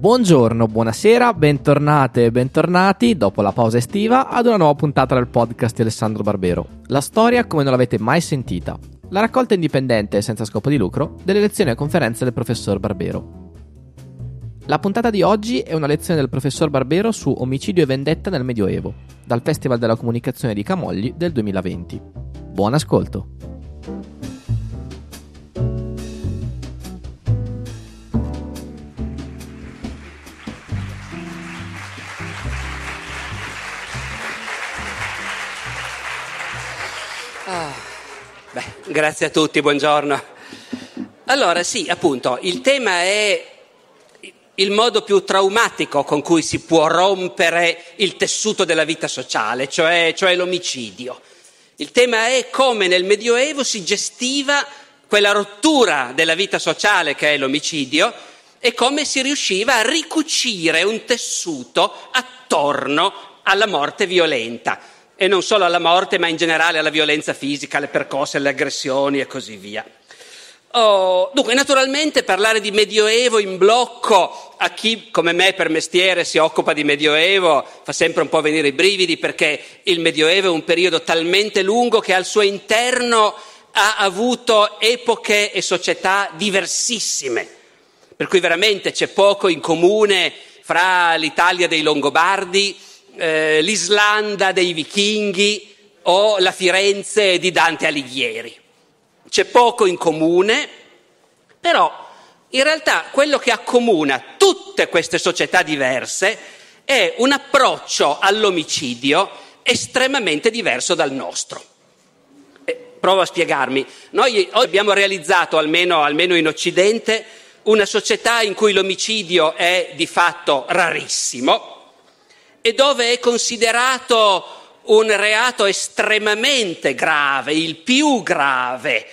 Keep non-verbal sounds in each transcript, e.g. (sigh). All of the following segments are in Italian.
Buongiorno, buonasera, bentornate e bentornati dopo la pausa estiva ad una nuova puntata del podcast di Alessandro Barbero. La storia come non l'avete mai sentita. La raccolta indipendente e senza scopo di lucro delle lezioni e conferenze del professor Barbero. La puntata di oggi è una lezione del professor Barbero su omicidio e vendetta nel Medioevo, dal Festival della Comunicazione di Camogli del 2020. Buon ascolto! Ah, beh, grazie a tutti, buongiorno. Allora, sì, appunto, il tema è il modo più traumatico con cui si può rompere il tessuto della vita sociale, cioè, cioè l'omicidio. Il tema è come nel Medioevo si gestiva quella rottura della vita sociale che è l'omicidio e come si riusciva a ricucire un tessuto attorno alla morte violenta e non solo alla morte, ma in generale alla violenza fisica, alle percosse, alle aggressioni e così via. Oh, dunque, naturalmente parlare di Medioevo in blocco a chi come me per mestiere si occupa di Medioevo fa sempre un po' venire i brividi perché il Medioevo è un periodo talmente lungo che al suo interno ha avuto epoche e società diversissime, per cui veramente c'è poco in comune fra l'Italia dei Longobardi eh, l'Islanda dei vichinghi o la Firenze di Dante Alighieri. C'è poco in comune, però in realtà quello che accomuna tutte queste società diverse è un approccio all'omicidio estremamente diverso dal nostro. Eh, provo a spiegarmi. Noi abbiamo realizzato, almeno, almeno in Occidente, una società in cui l'omicidio è di fatto rarissimo, e dove è considerato un reato estremamente grave, il più grave,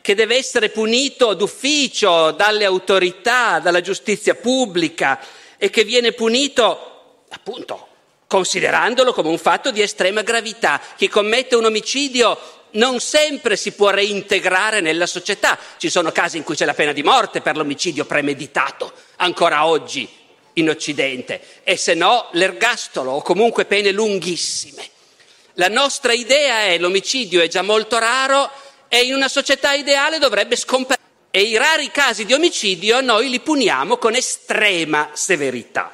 che deve essere punito d'ufficio dalle autorità, dalla giustizia pubblica e che viene punito appunto considerandolo come un fatto di estrema gravità. Chi commette un omicidio non sempre si può reintegrare nella società. Ci sono casi in cui c'è la pena di morte per l'omicidio premeditato, ancora oggi in Occidente e se no l'ergastolo o comunque pene lunghissime. La nostra idea è l'omicidio è già molto raro e in una società ideale dovrebbe scomparire e i rari casi di omicidio noi li puniamo con estrema severità.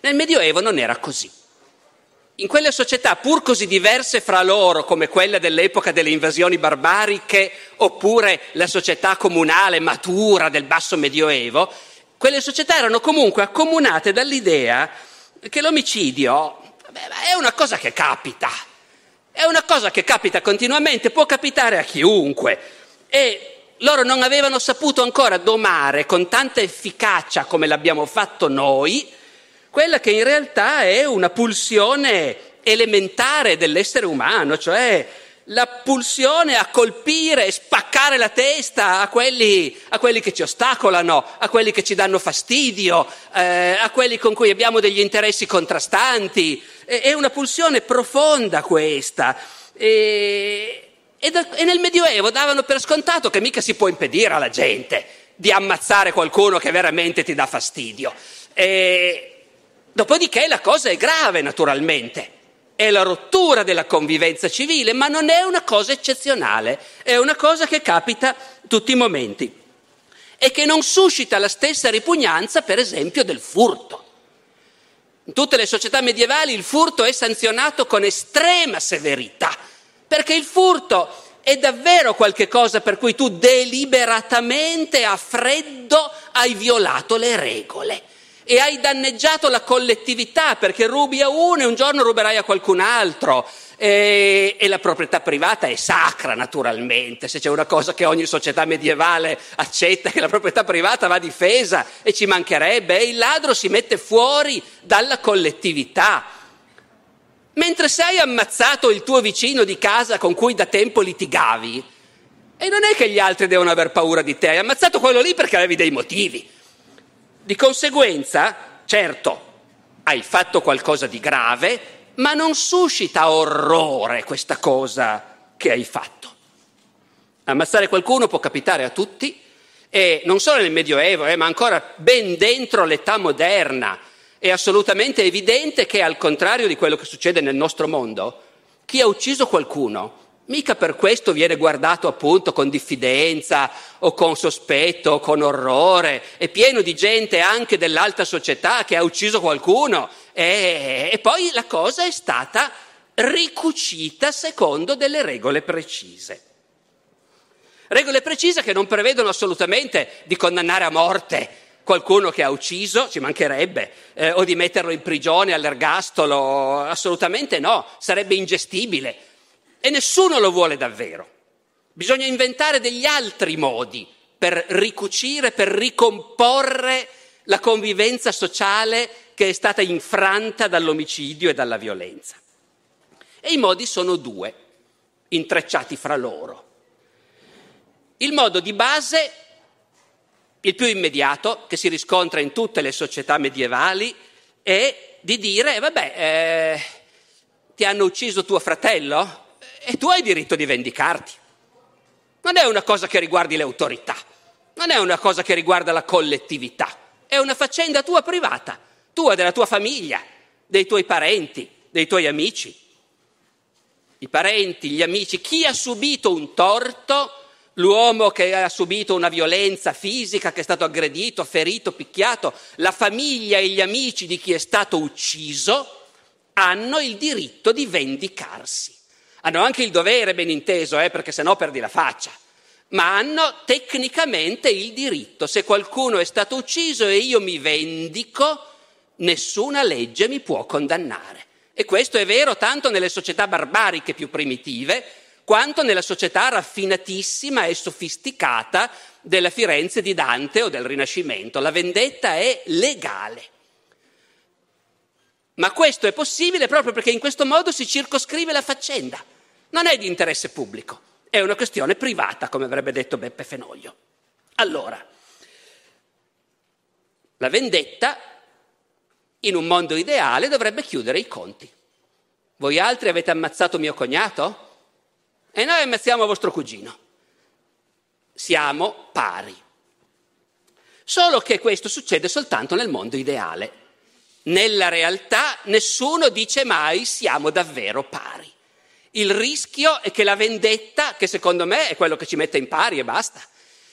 Nel Medioevo non era così. In quelle società pur così diverse fra loro come quella dell'epoca delle invasioni barbariche oppure la società comunale matura del basso medioevo, quelle società erano comunque accomunate dall'idea che l'omicidio beh, è una cosa che capita, è una cosa che capita continuamente, può capitare a chiunque. E loro non avevano saputo ancora domare con tanta efficacia come l'abbiamo fatto noi quella che in realtà è una pulsione elementare dell'essere umano, cioè la pulsione a colpire e spaccare la testa a quelli, a quelli, che ci ostacolano, a quelli che ci danno fastidio, eh, a quelli con cui abbiamo degli interessi contrastanti. È, è una pulsione profonda questa. E, e, da, e nel Medioevo davano per scontato che mica si può impedire alla gente di ammazzare qualcuno che veramente ti dà fastidio. E, Dopodiché la cosa è grave, naturalmente. È la rottura della convivenza civile, ma non è una cosa eccezionale, è una cosa che capita tutti i momenti e che non suscita la stessa ripugnanza, per esempio, del furto. In tutte le società medievali il furto è sanzionato con estrema severità, perché il furto è davvero qualcosa per cui tu deliberatamente a freddo hai violato le regole e hai danneggiato la collettività perché rubi a uno e un giorno ruberai a qualcun altro. E, e, la proprietà privata è sacra naturalmente, se c'è una cosa che ogni società medievale accetta che la proprietà privata va difesa e ci mancherebbe, il ladro si mette fuori dalla collettività. Mentre se hai ammazzato il tuo vicino di casa con cui da tempo litigavi, e non è che gli altri devono aver paura di te, hai ammazzato quello lì perché avevi dei motivi. Di conseguenza, certo, hai fatto qualcosa di grave, ma non suscita orrore questa cosa che hai fatto. Ammazzare qualcuno può capitare a tutti E non solo nel Medioevo, eh, ma ancora ben dentro l'età moderna. È assolutamente evidente che, al contrario di quello che succede nel nostro mondo, chi ha ucciso qualcuno mica per questo viene guardato appunto con diffidenza o con sospetto o con orrore. È pieno di gente anche dell'alta società che ha ucciso qualcuno e, e poi la cosa è stata ricucita secondo delle regole precise. Regole precise che non prevedono assolutamente di condannare a morte qualcuno che ha ucciso, ci mancherebbe, eh, o di metterlo in prigione, all'ergastolo, assolutamente no, sarebbe ingestibile. E nessuno lo vuole davvero. Bisogna inventare degli altri modi per ricucire, per ricomporre la convivenza sociale che è stata infranta dall'omicidio e dalla violenza. E i modi sono due, intrecciati fra loro. Il modo di base, il più immediato, che si riscontra in tutte le società medievali, è di dire, vabbè, eh, ti hanno ucciso tuo fratello e tu hai diritto di vendicarti. Non è una cosa che riguardi le autorità, non è una cosa che riguarda la collettività, è una faccenda tua privata, tua, della tua famiglia, dei tuoi parenti, dei tuoi amici i parenti, gli amici, chi ha subito un torto, l'uomo che ha subito una violenza fisica, che è stato aggredito, ferito, picchiato, la famiglia e gli amici di chi è stato ucciso, hanno il diritto di vendicarsi. Hanno anche il dovere, ben inteso, eh, perché sennò perdi la faccia, ma hanno tecnicamente il diritto. Se qualcuno è stato ucciso e io mi vendico, nessuna legge mi può condannare. E questo è vero tanto nelle società barbariche più primitive, quanto nella società raffinatissima e sofisticata della Firenze di Dante o del Rinascimento. La vendetta è legale. Ma questo è possibile proprio perché in questo modo si circoscrive la faccenda. Non è di interesse pubblico, è una questione privata, come avrebbe detto Beppe Fenoglio. Allora, la vendetta in un mondo ideale dovrebbe chiudere i conti. Voi altri avete ammazzato mio cognato? E noi ammazziamo vostro cugino. Siamo pari. Solo che questo succede soltanto nel mondo ideale. Nella realtà nessuno dice mai siamo davvero pari. Il rischio è che la vendetta, che secondo me è quello che ci mette in pari e basta,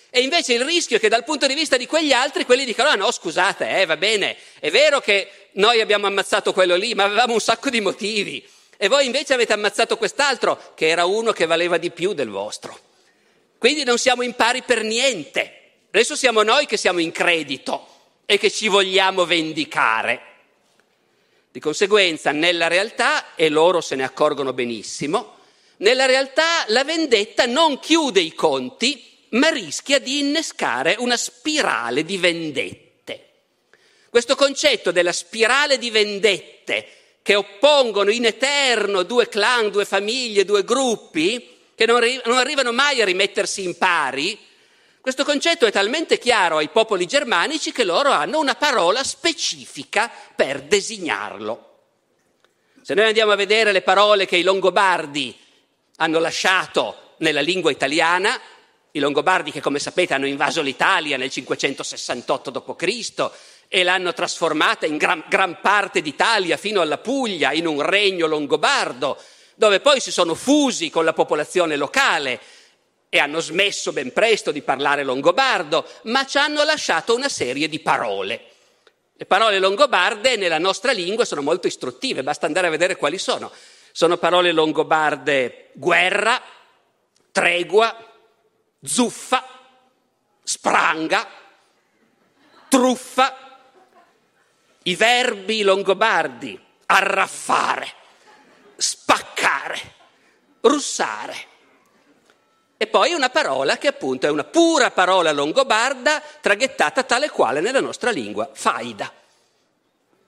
e invece il rischio è che dal punto di vista di quegli altri, quelli dicano, ah no, scusate, eh, va bene, è vero che noi abbiamo ammazzato quello lì, ma avevamo un sacco di motivi. E voi invece avete ammazzato quest'altro, che era uno che valeva di più del vostro. Quindi non siamo in pari per niente. Adesso siamo noi che siamo in credito e che ci vogliamo vendicare. Di conseguenza, nella realtà, e loro se ne accorgono benissimo, nella realtà la vendetta non chiude i conti, ma rischia di innescare una spirale di vendette. Questo concetto della spirale di vendette che oppongono in eterno due clan, due famiglie, due gruppi, che non, arri- non arrivano mai a rimettersi in pari, questo concetto è talmente chiaro ai popoli germanici che loro hanno una parola specifica per designarlo. Se noi andiamo a vedere le parole che i Longobardi hanno lasciato nella lingua italiana, i Longobardi che come sapete hanno invaso l'Italia nel 568 d.C. e l'hanno trasformata in gran, gran parte d'Italia fino alla Puglia in un regno longobardo, dove poi si sono fusi con la popolazione locale e hanno smesso ben presto di parlare longobardo, ma ci hanno lasciato una serie di parole. Le parole longobarde nella nostra lingua sono molto istruttive, basta andare a vedere quali sono. Sono parole longobarde guerra, tregua, zuffa, spranga, truffa, i verbi longobardi, arraffare, spaccare, russare. E poi una parola che appunto è una pura parola longobarda traghettata tale quale nella nostra lingua, faida.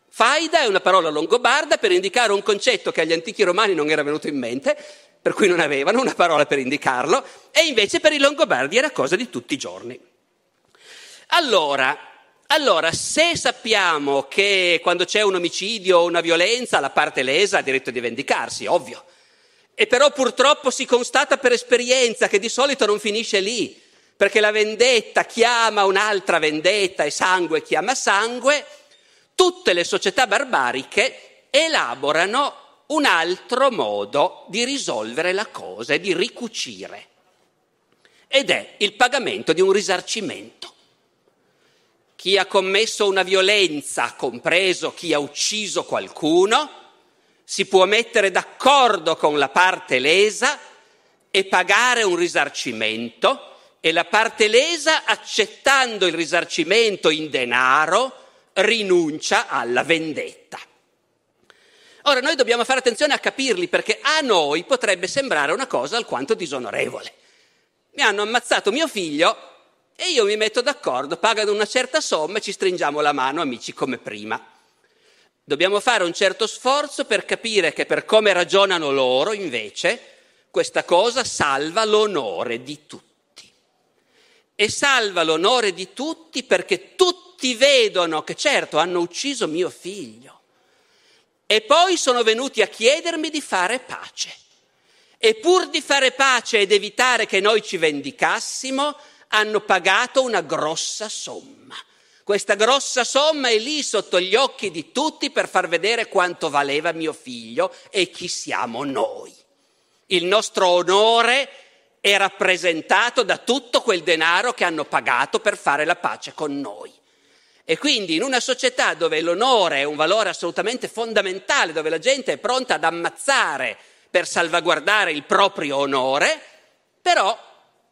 Faida è una parola longobarda per indicare un concetto che agli antichi romani non era venuto in mente, per cui non avevano una parola per indicarlo, e invece per i Longobardi era cosa di tutti i giorni. Allora, allora, se sappiamo che quando c'è un omicidio o una violenza la parte lesa ha diritto di vendicarsi, ovvio, e però purtroppo si constata per esperienza che di solito non finisce lì, perché la vendetta chiama un'altra vendetta e sangue chiama sangue, tutte le società barbariche elaborano un altro modo di risolvere la cosa e di ricucire. Ed è il pagamento di un risarcimento. Chi ha commesso una violenza, compreso chi ha ucciso qualcuno, si può mettere d'accordo con la parte lesa e pagare un risarcimento e la parte lesa, accettando il risarcimento in denaro, rinuncia alla vendetta. Ora noi dobbiamo fare attenzione a capirli perché a noi potrebbe sembrare una cosa alquanto disonorevole. Mi hanno ammazzato mio figlio e io mi metto d'accordo, pagano una certa somma e ci stringiamo la mano amici come prima. Dobbiamo fare un certo sforzo per capire che per come ragionano loro, invece, questa cosa salva l'onore di tutti. E salva l'onore di tutti perché tutti vedono che certo hanno ucciso mio figlio e poi sono venuti a chiedermi di fare pace. E pur di fare pace ed evitare che noi ci vendicassimo, hanno pagato una grossa somma. Questa grossa somma è lì sotto gli occhi di tutti per far vedere quanto valeva mio figlio e chi siamo noi. Il nostro onore è rappresentato da tutto quel denaro che hanno pagato per fare la pace con noi. E quindi in una società dove l'onore è un valore assolutamente fondamentale, dove la gente è pronta ad ammazzare per salvaguardare il proprio onore, però,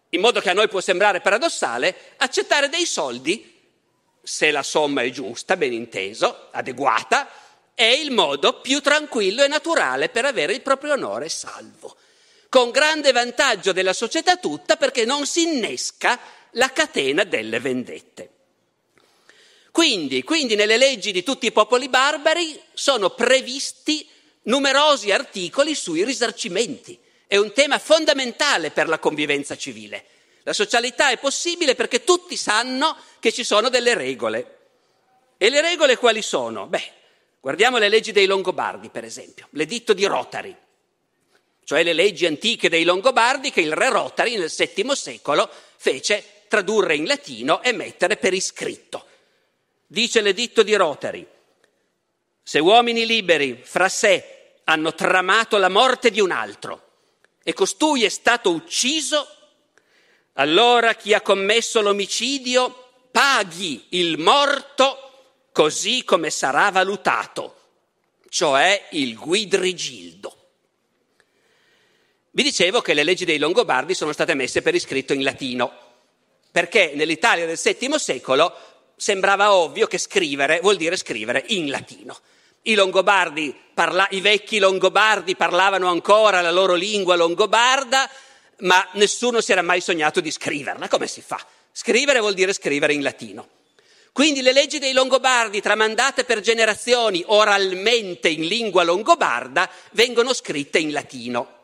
in modo che a noi può sembrare paradossale, accettare dei soldi, se la somma è giusta, ben inteso, adeguata, è il modo più tranquillo e naturale per avere il proprio onore salvo, con grande vantaggio della società tutta perché non si innesca la catena delle vendette. Quindi, quindi nelle leggi di tutti i popoli barbari sono previsti numerosi articoli sui risarcimenti. È un tema fondamentale per la convivenza civile. La socialità è possibile perché tutti sanno che ci sono delle regole. E le regole quali sono? Beh, guardiamo le leggi dei Longobardi, per esempio, l'editto di Rotari, cioè le leggi antiche dei Longobardi che il re Rotari nel VII secolo fece tradurre in latino e mettere per iscritto. Dice l'editto di Rotary, se uomini liberi fra sé hanno tramato la morte di un altro e costui è stato ucciso, allora chi ha commesso l'omicidio paghi il morto così come sarà valutato, cioè il guidrigildo. Vi dicevo che le leggi dei Longobardi sono state messe per iscritto in latino, perché nell'Italia del VII secolo sembrava ovvio che scrivere vuol dire scrivere in latino. I longobardi, parla- i vecchi longobardi parlavano ancora la loro lingua longobarda, ma nessuno si era mai sognato di scriverla. Come si fa? Scrivere vuol dire scrivere in latino. Quindi le leggi dei Longobardi, tramandate per generazioni oralmente in lingua longobarda, vengono scritte in latino.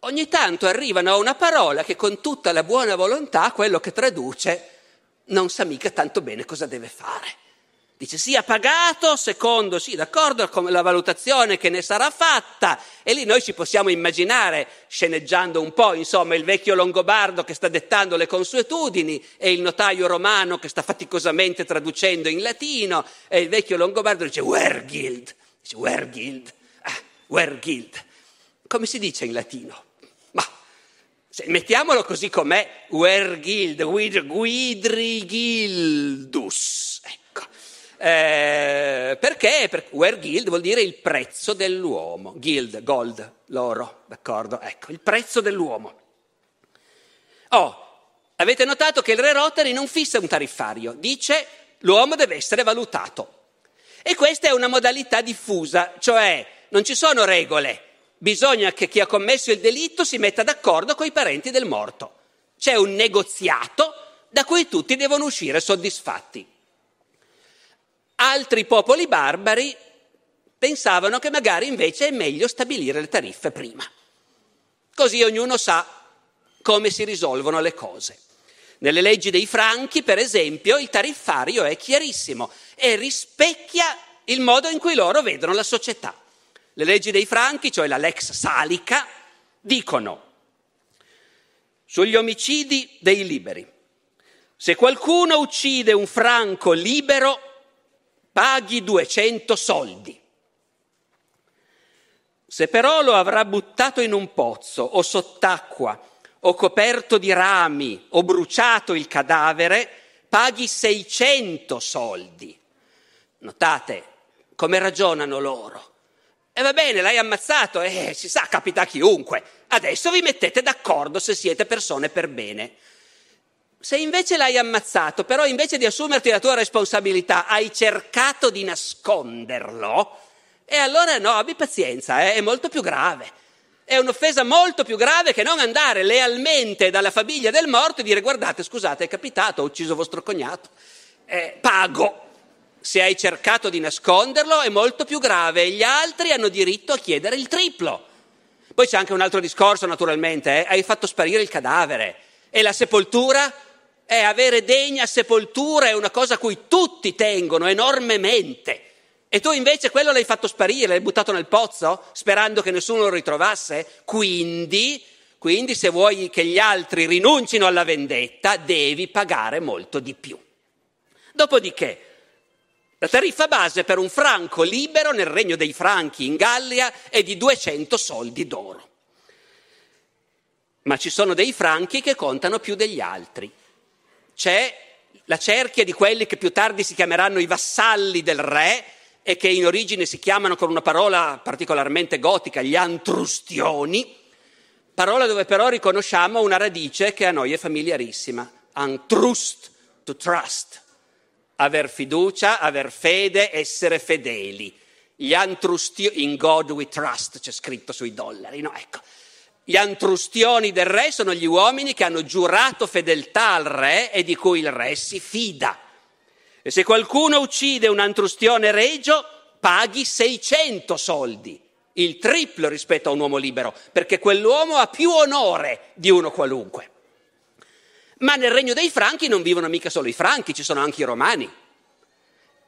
Ogni tanto arrivano a una parola che con tutta la buona volontà quello che traduce non sa mica tanto bene cosa deve fare. Dice sia pagato secondo, sì, d'accordo, con la valutazione che ne sarà fatta. E lì noi ci possiamo immaginare, sceneggiando un po', insomma, il vecchio Longobardo che sta dettando le consuetudini e il notaio romano che sta faticosamente traducendo in latino e il vecchio Longobardo dice Wergild, dice Wergild, ah, Wergild. Come si dice in latino? mettiamolo così com'è, Wergild, Guidrigildus. Ecco. Eh, perché? Per, Wergild vuol dire il prezzo dell'uomo. Guild, gold, l'oro, d'accordo? Ecco, il prezzo dell'uomo. Oh, avete notato che il re Rotary non fissa un tariffario, dice l'uomo deve essere valutato. E questa è una modalità diffusa, cioè non ci sono regole bisogna che chi ha commesso il delitto si metta d'accordo con i parenti del morto. C'è un negoziato da cui tutti devono uscire soddisfatti. Altri popoli barbari pensavano che magari invece è meglio stabilire le tariffe prima. Così ognuno sa come si risolvono le cose. Nelle leggi dei franchi, per esempio, il tariffario è chiarissimo e rispecchia il modo in cui loro vedono la società. Le leggi dei franchi, cioè la lex salica, dicono sugli omicidi dei liberi. Se qualcuno uccide un franco libero, paghi 200 soldi. Se però lo avrà buttato in un pozzo o sott'acqua o coperto di rami o bruciato il cadavere, paghi 600 soldi. Notate come ragionano loro. E va bene, l'hai ammazzato, eh, si sa, capita a chiunque. Adesso vi mettete d'accordo se siete persone per bene. Se invece l'hai ammazzato, però invece di assumerti la tua responsabilità hai cercato di nasconderlo, e allora no, abbi pazienza, eh, è molto più grave. È un'offesa molto più grave che non andare lealmente dalla famiglia del morto e dire guardate, scusate, è capitato, ho ucciso vostro cognato, eh, pago. Se hai cercato di nasconderlo è molto più grave e gli altri hanno diritto a chiedere il triplo. Poi c'è anche un altro discorso, naturalmente, eh? hai fatto sparire il cadavere e la sepoltura è avere degna sepoltura, è una cosa a cui tutti tengono enormemente. E tu invece quello l'hai fatto sparire, l'hai buttato nel pozzo sperando che nessuno lo ritrovasse. Quindi, quindi se vuoi che gli altri rinuncino alla vendetta, devi pagare molto di più. Dopodiché, la tariffa base per un franco libero nel regno dei franchi in Gallia è di 200 soldi d'oro. Ma ci sono dei franchi che contano più degli altri c'è la cerchia di quelli che più tardi si chiameranno i vassalli del re e che in origine si chiamano con una parola particolarmente gotica, gli antrustioni, parola dove però riconosciamo una radice che a noi è familiarissima, antrust, to trust, aver fiducia, aver fede, essere fedeli. Gli antrustioni, in God we trust, c'è scritto sui dollari, no? Ecco. Gli antrustioni del re sono gli uomini che hanno giurato fedeltà al re e di cui il re si fida. E se qualcuno uccide un antrustione regio, paghi 600 soldi, il triplo rispetto a un uomo libero, perché quell'uomo ha più onore di uno qualunque. Ma nel regno dei franchi non vivono mica solo i franchi, ci sono anche i romani.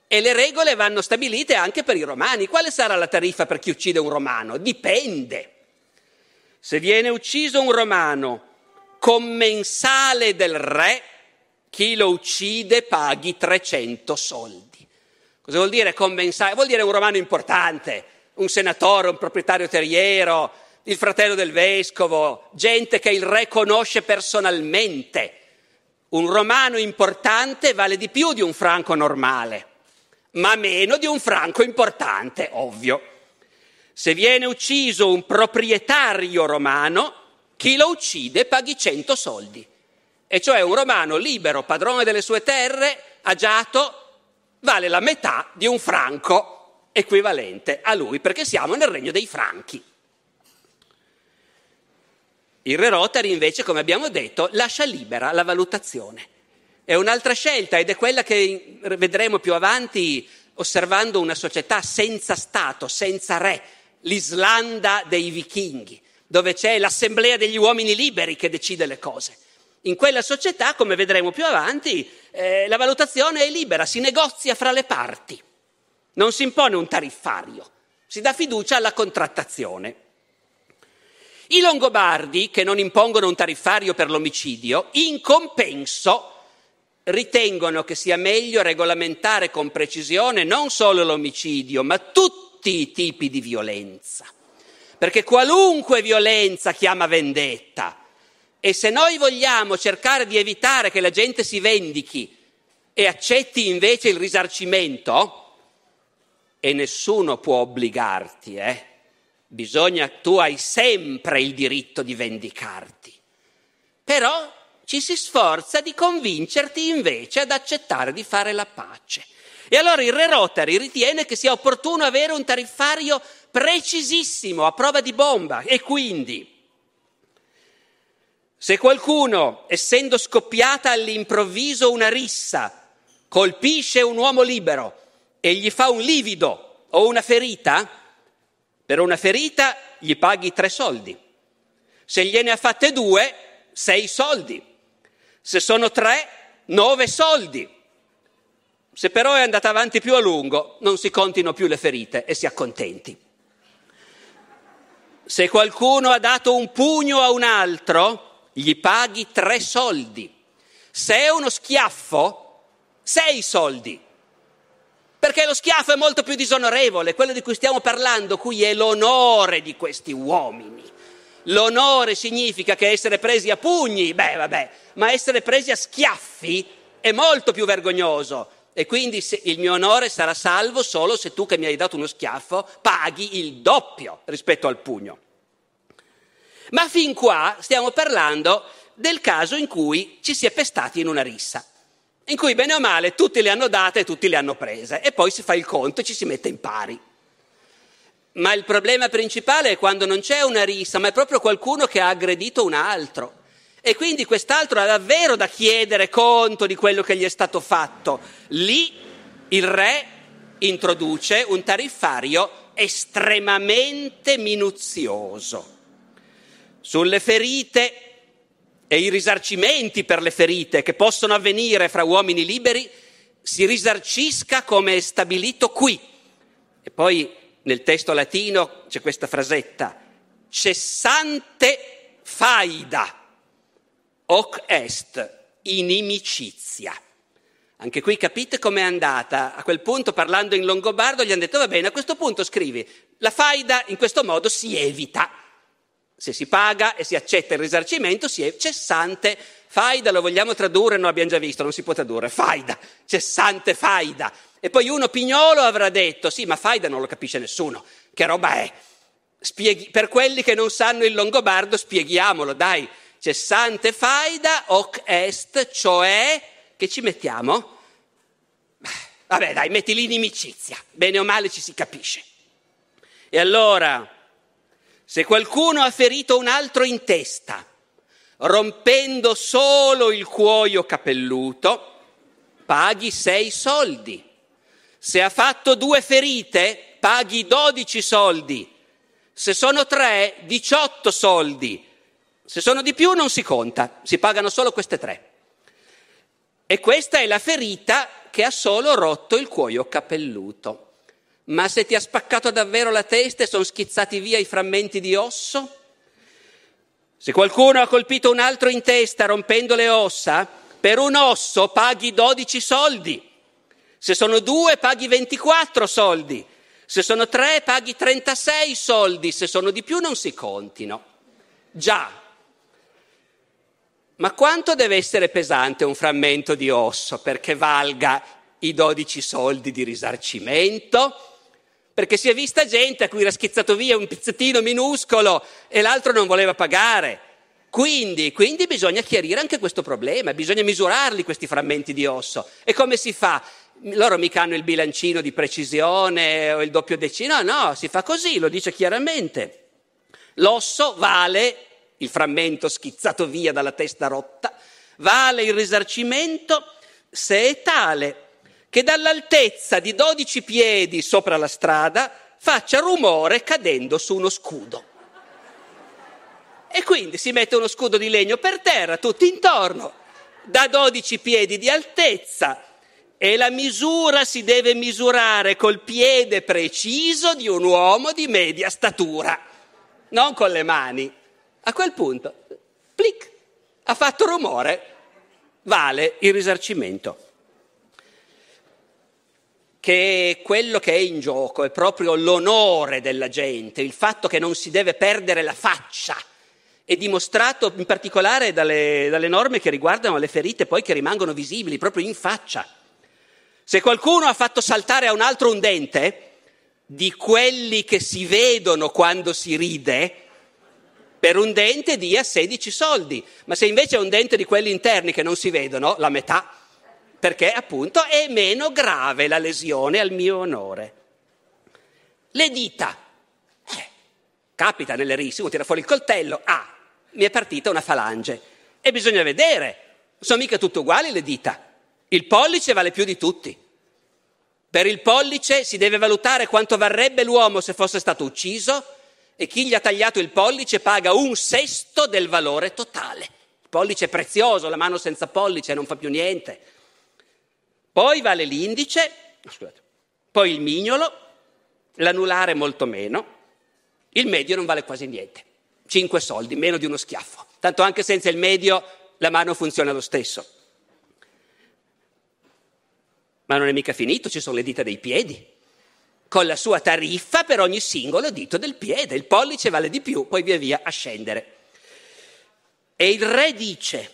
E le regole vanno stabilite anche per i romani. Quale sarà la tariffa per chi uccide un romano? Dipende. Se viene ucciso un romano commensale del re, chi lo uccide paghi 300 soldi. Cosa vuol dire commensale? Vuol dire un romano importante, un senatore, un proprietario terriero, il fratello del vescovo, gente che il re conosce personalmente. Un romano importante vale di più di un franco normale, ma meno di un franco importante, ovvio. Se viene ucciso un proprietario romano, chi lo uccide paghi 100 soldi. E cioè un romano libero, padrone delle sue terre, agiato, vale la metà di un franco equivalente a lui, perché siamo nel regno dei franchi. Il re Rotary invece, come abbiamo detto, lascia libera la valutazione. È un'altra scelta ed è quella che vedremo più avanti osservando una società senza Stato, senza re, l'Islanda dei vichinghi, dove c'è l'assemblea degli uomini liberi che decide le cose. In quella società, come vedremo più avanti, eh, la valutazione è libera, si negozia fra le parti, non si impone un tariffario, si dà fiducia alla contrattazione. I Longobardi, che non impongono un tariffario per l'omicidio, in compenso ritengono che sia meglio regolamentare con precisione non solo l'omicidio, ma tutti tutti i tipi di violenza, perché qualunque violenza chiama vendetta. E se noi vogliamo cercare di evitare che la gente si vendichi e accetti invece il risarcimento, e nessuno può obbligarti, eh? Bisogna, tu hai sempre il diritto di vendicarti. Però ci si sforza di convincerti invece ad accettare di fare la pace. E allora il Re Rotary ritiene che sia opportuno avere un tariffario precisissimo, a prova di bomba. E quindi, se qualcuno, essendo scoppiata all'improvviso una rissa, colpisce un uomo libero e gli fa un livido o una ferita, per una ferita gli paghi tre soldi. Se gliene ha fatte due, sei soldi. Se sono tre, nove soldi. Se però è andata avanti più a lungo, non si contino più le ferite e si accontenti. Se qualcuno ha dato un pugno a un altro, gli paghi tre soldi. Se è uno schiaffo, sei soldi. Perché lo schiaffo è molto più disonorevole, quello di cui stiamo parlando qui è l'onore di questi uomini. L'onore significa che essere presi a pugni, beh vabbè, ma essere presi a schiaffi è molto più vergognoso. E quindi il mio onore sarà salvo solo se tu che mi hai dato uno schiaffo paghi il doppio rispetto al pugno. Ma fin qua stiamo parlando del caso in cui ci si è pestati in una rissa, in cui bene o male tutti le hanno date e tutti le hanno prese e poi si fa il conto e ci si mette in pari. Ma il problema principale è quando non c'è una rissa, ma è proprio qualcuno che ha aggredito un altro. E quindi quest'altro ha davvero da chiedere conto di quello che gli è stato fatto. Lì il re introduce un tariffario estremamente minuzioso sulle ferite e i risarcimenti per le ferite che possono avvenire fra uomini liberi, si risarcisca come è stabilito qui. E poi nel testo latino c'è questa frasetta, cessante faida, hoc est inimicizia. Anche qui capite com'è andata. A quel punto, parlando in longobardo, gli hanno detto, va bene, a questo punto scrivi, la faida in questo modo si evita. Se si paga e si accetta il risarcimento, si è cessante faida, lo vogliamo tradurre? No, abbiamo già visto, non si può tradurre. Faida, cessante faida. E poi uno pignolo avrà detto, sì, ma faida non lo capisce nessuno. Che roba è? Spieghi, per quelli che non sanno il longobardo, spieghiamolo, dai. Cessante faida, hoc est, cioè, che ci mettiamo? Vabbè, dai, metti l'inimicizia. Bene o male ci si capisce. E allora se qualcuno ha ferito un altro in testa, rompendo solo il cuoio capelluto, paghi sei soldi. Se ha fatto due ferite, paghi dodici soldi. Se sono tre, diciotto soldi. Se sono di più non si conta, si pagano solo queste tre. E questa è la ferita che ha solo rotto il cuoio capelluto. Ma se ti ha spaccato davvero la testa e sono schizzati via i frammenti di osso? Se qualcuno ha colpito un altro in testa rompendo le ossa, per un osso paghi 12 soldi. Se sono due paghi 24 soldi. Se sono tre paghi 36 soldi. Se sono di più non si contino. Già. Ma quanto deve essere pesante un frammento di osso perché valga i 12 soldi di risarcimento? perché si è vista gente a cui era schizzato via un pezzettino minuscolo e l'altro non voleva pagare. Quindi, quindi bisogna chiarire anche questo problema, bisogna misurarli questi frammenti di osso. E come si fa? Loro mica hanno il bilancino di precisione o il doppio decino, no, no, si fa così, lo dice chiaramente. L'osso vale, il frammento schizzato via dalla testa rotta, vale il risarcimento se è tale che dall'altezza di 12 piedi sopra la strada faccia rumore cadendo su uno scudo. E quindi si mette uno scudo di legno per terra, tutti intorno, da 12 piedi di altezza e la misura si deve misurare col piede preciso di un uomo di media statura, non con le mani. A quel punto, plic, ha fatto rumore, vale il risarcimento che quello che è in gioco è proprio l'onore della gente, il fatto che non si deve perdere la faccia. È dimostrato in particolare dalle, dalle norme che riguardano le ferite poi che rimangono visibili proprio in faccia. Se qualcuno ha fatto saltare a un altro un dente, di quelli che si vedono quando si ride, per un dente dia 16 soldi, ma se invece è un dente di quelli interni che non si vedono, la metà perché appunto è meno grave la lesione al mio onore. Le dita. Eh, capita nelle risse, uno tira fuori il coltello, ah, mi è partita una falange. E bisogna vedere, sono mica tutte uguali le dita. Il pollice vale più di tutti. Per il pollice si deve valutare quanto varrebbe l'uomo se fosse stato ucciso e chi gli ha tagliato il pollice paga un sesto del valore totale. Il pollice è prezioso, la mano senza pollice non fa più niente. Poi vale l'indice, scusate, poi il mignolo, l'anulare molto meno, il medio non vale quasi niente. Cinque soldi, meno di uno schiaffo. Tanto anche senza il medio la mano funziona lo stesso. Ma non è mica finito, ci sono le dita dei piedi, con la sua tariffa per ogni singolo dito del piede. Il pollice vale di più, poi via via a scendere. E il re dice,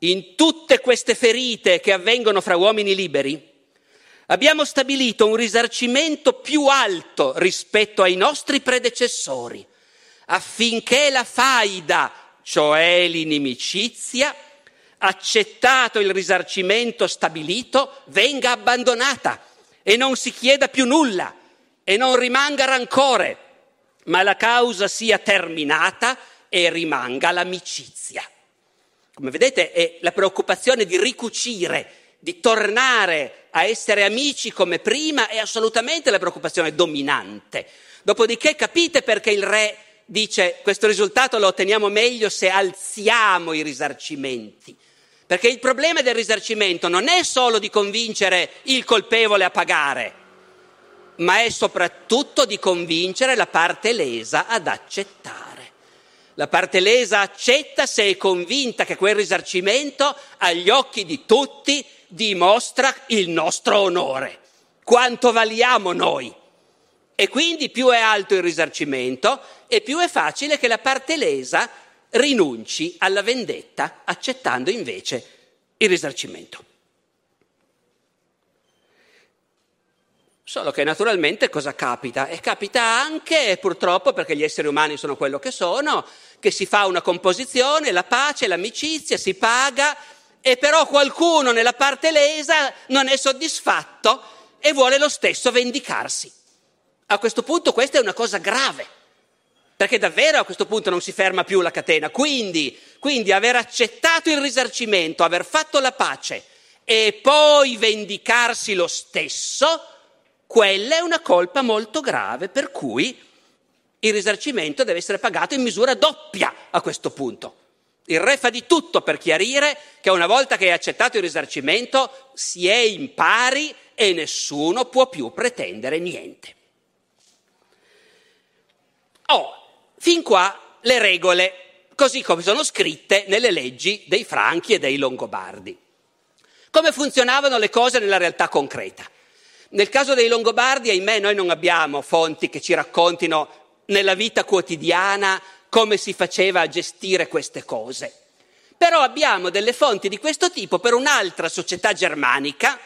in tutte queste ferite che avvengono fra uomini liberi, abbiamo stabilito un risarcimento più alto rispetto ai nostri predecessori, affinché la faida, cioè l'inimicizia, accettato il risarcimento stabilito, venga abbandonata e non si chieda più nulla e non rimanga rancore, ma la causa sia terminata e rimanga l'amicizia. Come vedete è la preoccupazione di ricucire, di tornare a essere amici come prima è assolutamente la preoccupazione dominante. Dopodiché capite perché il re dice questo risultato lo otteniamo meglio se alziamo i risarcimenti. Perché il problema del risarcimento non è solo di convincere il colpevole a pagare, ma è soprattutto di convincere la parte lesa ad accettare. La parte lesa accetta se è convinta che quel risarcimento agli occhi di tutti dimostra il nostro onore, quanto valiamo noi. E quindi più è alto il risarcimento e più è facile che la parte lesa rinunci alla vendetta accettando invece il risarcimento. Solo che naturalmente cosa capita? E capita anche, purtroppo, perché gli esseri umani sono quello che sono, che si fa una composizione, la pace, l'amicizia, si paga, e però qualcuno nella parte lesa non è soddisfatto e vuole lo stesso vendicarsi. A questo punto questa è una cosa grave perché davvero a questo punto non si ferma più la catena. Quindi, quindi aver accettato il risarcimento, aver fatto la pace e poi vendicarsi lo stesso, quella è una colpa molto grave, per cui il risarcimento deve essere pagato in misura doppia a questo punto. Il re fa di tutto per chiarire che una volta che hai accettato il risarcimento si è in pari e nessuno può più pretendere niente. Oh, Fin qua le regole, così come sono scritte nelle leggi dei Franchi e dei Longobardi. Come funzionavano le cose nella realtà concreta? Nel caso dei Longobardi, ahimè, noi non abbiamo fonti che ci raccontino nella vita quotidiana come si faceva a gestire queste cose. Però abbiamo delle fonti di questo tipo per un'altra società germanica,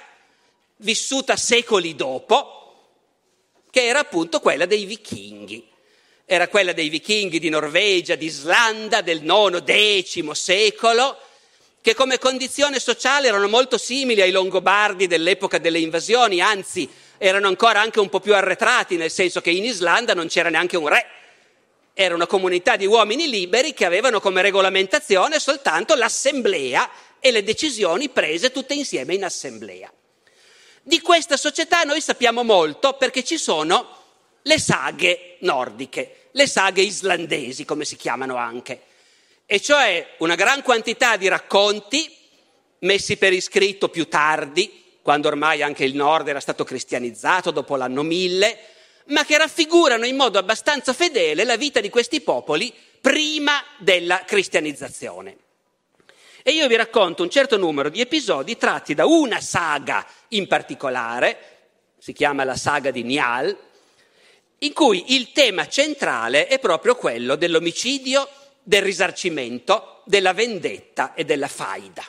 vissuta secoli dopo, che era appunto quella dei vichinghi era quella dei vichinghi di Norvegia, di Islanda del IX-X secolo, che come condizione sociale erano molto simili ai Longobardi dell'epoca delle invasioni, anzi erano ancora anche un po' più arretrati, nel senso che in Islanda non c'era neanche un re. Era una comunità di uomini liberi che avevano come regolamentazione soltanto l'assemblea e le decisioni prese tutte insieme in assemblea. Di questa società noi sappiamo molto perché ci sono le saghe nordiche, le saghe islandesi come si chiamano anche, e cioè una gran quantità di racconti messi per iscritto più tardi, quando ormai anche il nord era stato cristianizzato dopo l'anno 1000, ma che raffigurano in modo abbastanza fedele la vita di questi popoli prima della cristianizzazione. E io vi racconto un certo numero di episodi tratti da una saga in particolare, si chiama la saga di Nial, in cui il tema centrale è proprio quello dell'omicidio, del risarcimento, della vendetta e della faida.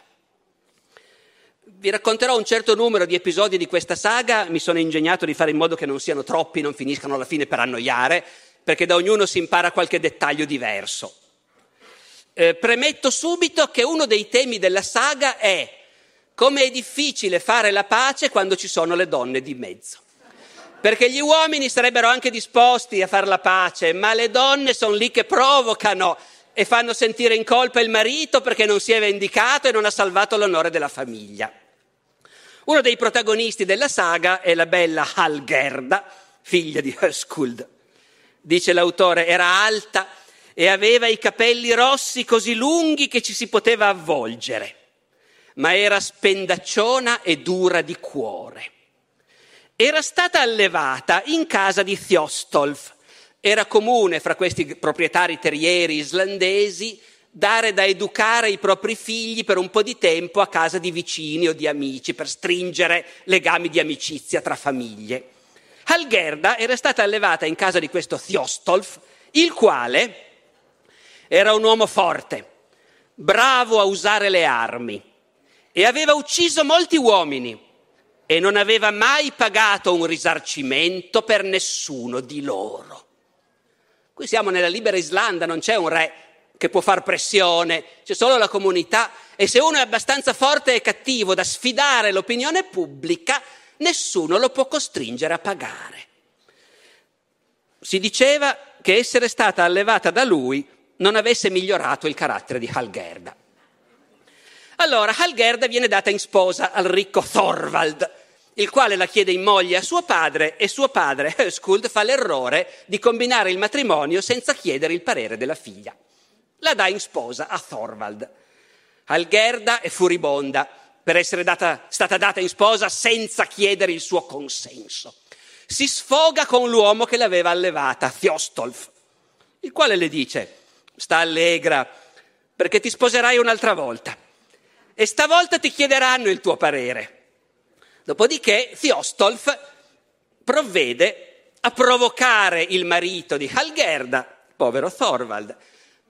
Vi racconterò un certo numero di episodi di questa saga, mi sono ingegnato di fare in modo che non siano troppi, non finiscano alla fine per annoiare, perché da ognuno si impara qualche dettaglio diverso. Eh, premetto subito che uno dei temi della saga è come è difficile fare la pace quando ci sono le donne di mezzo perché gli uomini sarebbero anche disposti a fare la pace, ma le donne sono lì che provocano e fanno sentire in colpa il marito perché non si è vendicato e non ha salvato l'onore della famiglia. Uno dei protagonisti della saga è la bella Halgerda, figlia di Höskuld. Dice l'autore, era alta e aveva i capelli rossi così lunghi che ci si poteva avvolgere, ma era spendacciona e dura di cuore era stata allevata in casa di Thiostolf era comune fra questi proprietari terrieri islandesi dare da educare i propri figli per un po' di tempo a casa di vicini o di amici, per stringere legami di amicizia tra famiglie. Halgerda era stata allevata in casa di questo Thiostolf, il quale era un uomo forte, bravo a usare le armi e aveva ucciso molti uomini e non aveva mai pagato un risarcimento per nessuno di loro. Qui siamo nella libera Islanda, non c'è un re che può far pressione, c'è solo la comunità e se uno è abbastanza forte e cattivo da sfidare l'opinione pubblica, nessuno lo può costringere a pagare. Si diceva che essere stata allevata da lui non avesse migliorato il carattere di Halgerda. Allora Halgerda viene data in sposa al ricco Thorvald, il quale la chiede in moglie a suo padre e suo padre, (laughs) Höskuld, fa l'errore di combinare il matrimonio senza chiedere il parere della figlia. La dà in sposa a Thorvald. Halgerda è furibonda per essere data, stata data in sposa senza chiedere il suo consenso. Si sfoga con l'uomo che l'aveva allevata, Thiostolf, il quale le dice, sta allegra, perché ti sposerai un'altra volta e stavolta ti chiederanno il tuo parere. Dopodiché Thiostolf provvede a provocare il marito di Halgerda, povero Thorvald.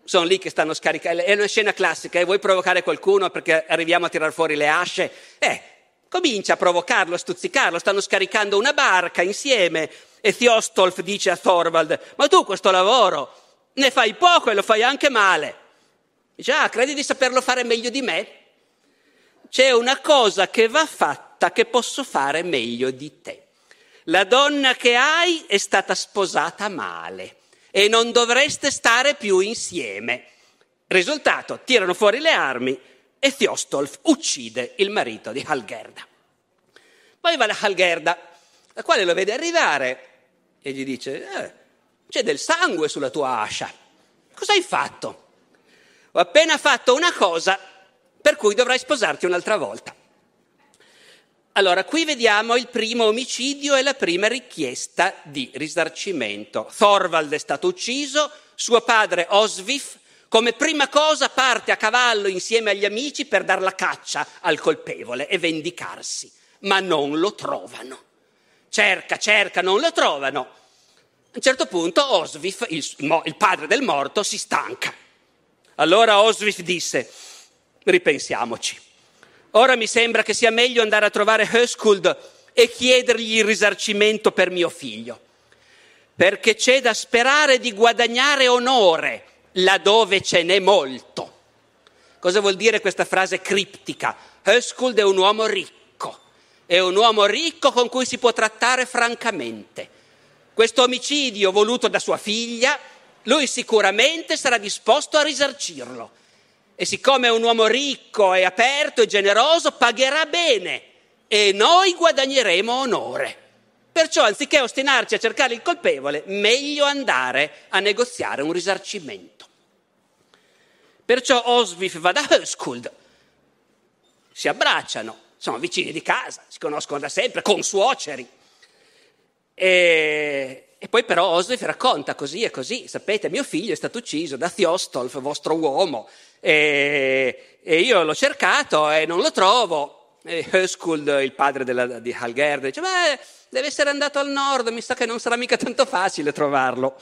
Sono lì che stanno scaricando, è una scena classica, eh? vuoi provocare qualcuno perché arriviamo a tirar fuori le asce? Eh, comincia a provocarlo, a stuzzicarlo, stanno scaricando una barca insieme e Thiostolf dice a Thorvald, ma tu questo lavoro ne fai poco e lo fai anche male. Dice, ah, credi di saperlo fare meglio di me? C'è una cosa che va fatta che posso fare meglio di te. La donna che hai è stata sposata male e non dovreste stare più insieme. Risultato, tirano fuori le armi e Thiostolf uccide il marito di Halgerda. Poi va la Halgerda, la quale lo vede arrivare e gli dice, eh, c'è del sangue sulla tua ascia. Cosa hai fatto? Ho appena fatto una cosa per cui dovrai sposarti un'altra volta. Allora, qui vediamo il primo omicidio e la prima richiesta di risarcimento. Thorvald è stato ucciso, suo padre Osvif, come prima cosa parte a cavallo insieme agli amici per dar la caccia al colpevole e vendicarsi, ma non lo trovano. Cerca, cerca, non lo trovano. A un certo punto Osvif, il, il padre del morto, si stanca. Allora Osvif disse, ripensiamoci. Ora mi sembra che sia meglio andare a trovare Höskuld e chiedergli il risarcimento per mio figlio, perché c'è da sperare di guadagnare onore laddove ce n'è molto. Cosa vuol dire questa frase criptica? Höskuld è un uomo ricco, è un uomo ricco con cui si può trattare francamente. Questo omicidio voluto da sua figlia, lui sicuramente sarà disposto a risarcirlo e siccome è un uomo ricco e aperto e generoso, pagherà bene e noi guadagneremo onore. Perciò, anziché ostinarci a cercare il colpevole, meglio andare a negoziare un risarcimento. Perciò Osvif va da Höskuld, si abbracciano, sono vicini di casa, si conoscono da sempre, consuoceri. E, e poi però Osvif racconta così e così, sapete, mio figlio è stato ucciso da Thiostolf, vostro uomo, e, e io l'ho cercato e non lo trovo. E Höskuld, il padre della, di Halgerd, dice, beh, deve essere andato al nord, mi sa che non sarà mica tanto facile trovarlo.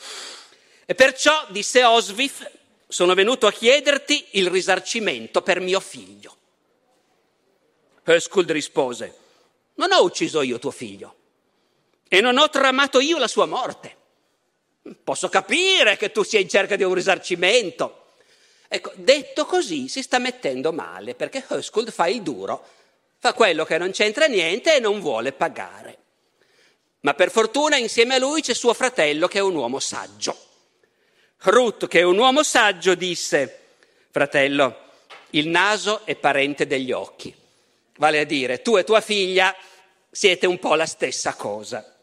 E perciò, disse Osvif, sono venuto a chiederti il risarcimento per mio figlio. Höskuld rispose, non ho ucciso io tuo figlio e non ho tramato io la sua morte. Posso capire che tu sia in cerca di un risarcimento, Ecco, detto così si sta mettendo male perché Höskuld fa il duro, fa quello che non c'entra niente e non vuole pagare. Ma per fortuna insieme a lui c'è suo fratello che è un uomo saggio. Ruth, che è un uomo saggio, disse, fratello, il naso è parente degli occhi. Vale a dire, tu e tua figlia siete un po' la stessa cosa.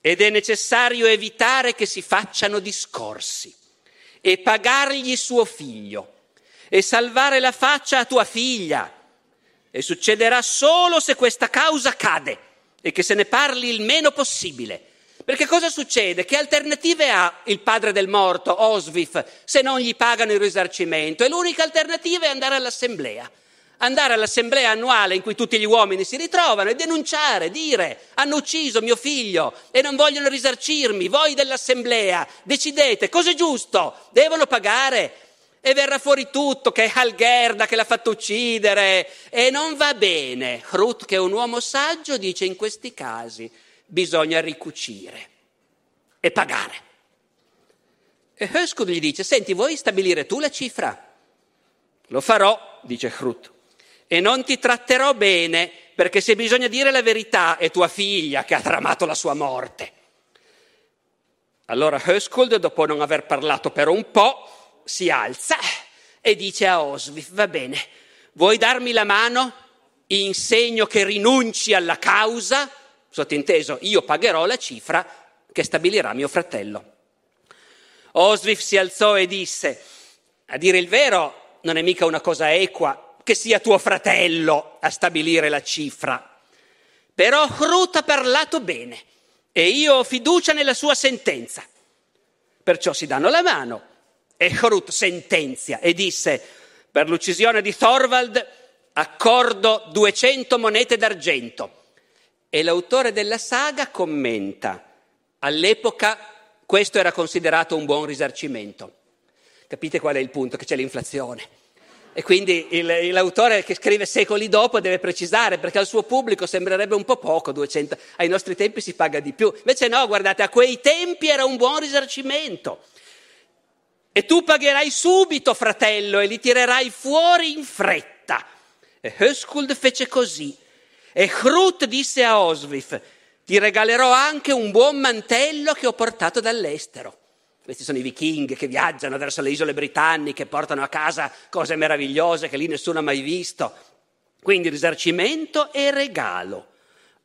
Ed è necessario evitare che si facciano discorsi e pagargli suo figlio e salvare la faccia a tua figlia. E succederà solo se questa causa cade e che se ne parli il meno possibile, Perché cosa succede? Che alternative ha il padre del morto, Oswif, se non gli pagano il risarcimento? E l'unica alternativa è andare all'assemblea. Andare all'assemblea annuale in cui tutti gli uomini si ritrovano e denunciare, dire hanno ucciso mio figlio e non vogliono risarcirmi, voi dell'assemblea decidete cosa è giusto, devono pagare e verrà fuori tutto che è Algerda che l'ha fatto uccidere e non va bene. Ruth, che è un uomo saggio, dice in questi casi bisogna ricucire e pagare. E Höskuld gli dice, senti, vuoi stabilire tu la cifra? Lo farò, dice Hrut, e non ti tratterò bene, perché se bisogna dire la verità è tua figlia che ha tramato la sua morte. Allora Höskuld, dopo non aver parlato per un po', si alza e dice a Oswif, va bene, vuoi darmi la mano in segno che rinunci alla causa? Sottinteso, io pagherò la cifra che stabilirà mio fratello. Oswif si alzò e disse, a dire il vero, non è mica una cosa equa che sia tuo fratello a stabilire la cifra. Però Hrut ha parlato bene e io ho fiducia nella sua sentenza. Perciò si danno la mano e Hrut sentenzia e disse, per l'uccisione di Thorvald accordo 200 monete d'argento e l'autore della saga commenta, all'epoca questo era considerato un buon risarcimento. Capite qual è il punto? Che c'è l'inflazione. E quindi il, l'autore che scrive secoli dopo deve precisare, perché al suo pubblico sembrerebbe un po' poco, 200, ai nostri tempi si paga di più. Invece no, guardate, a quei tempi era un buon risarcimento. E tu pagherai subito, fratello, e li tirerai fuori in fretta. E Höskuld fece così e Hrut disse a Oswif, ti regalerò anche un buon mantello che ho portato dall'estero. Questi sono i vichinghi che viaggiano verso le isole britanniche, portano a casa cose meravigliose che lì nessuno ha mai visto. Quindi risarcimento e regalo.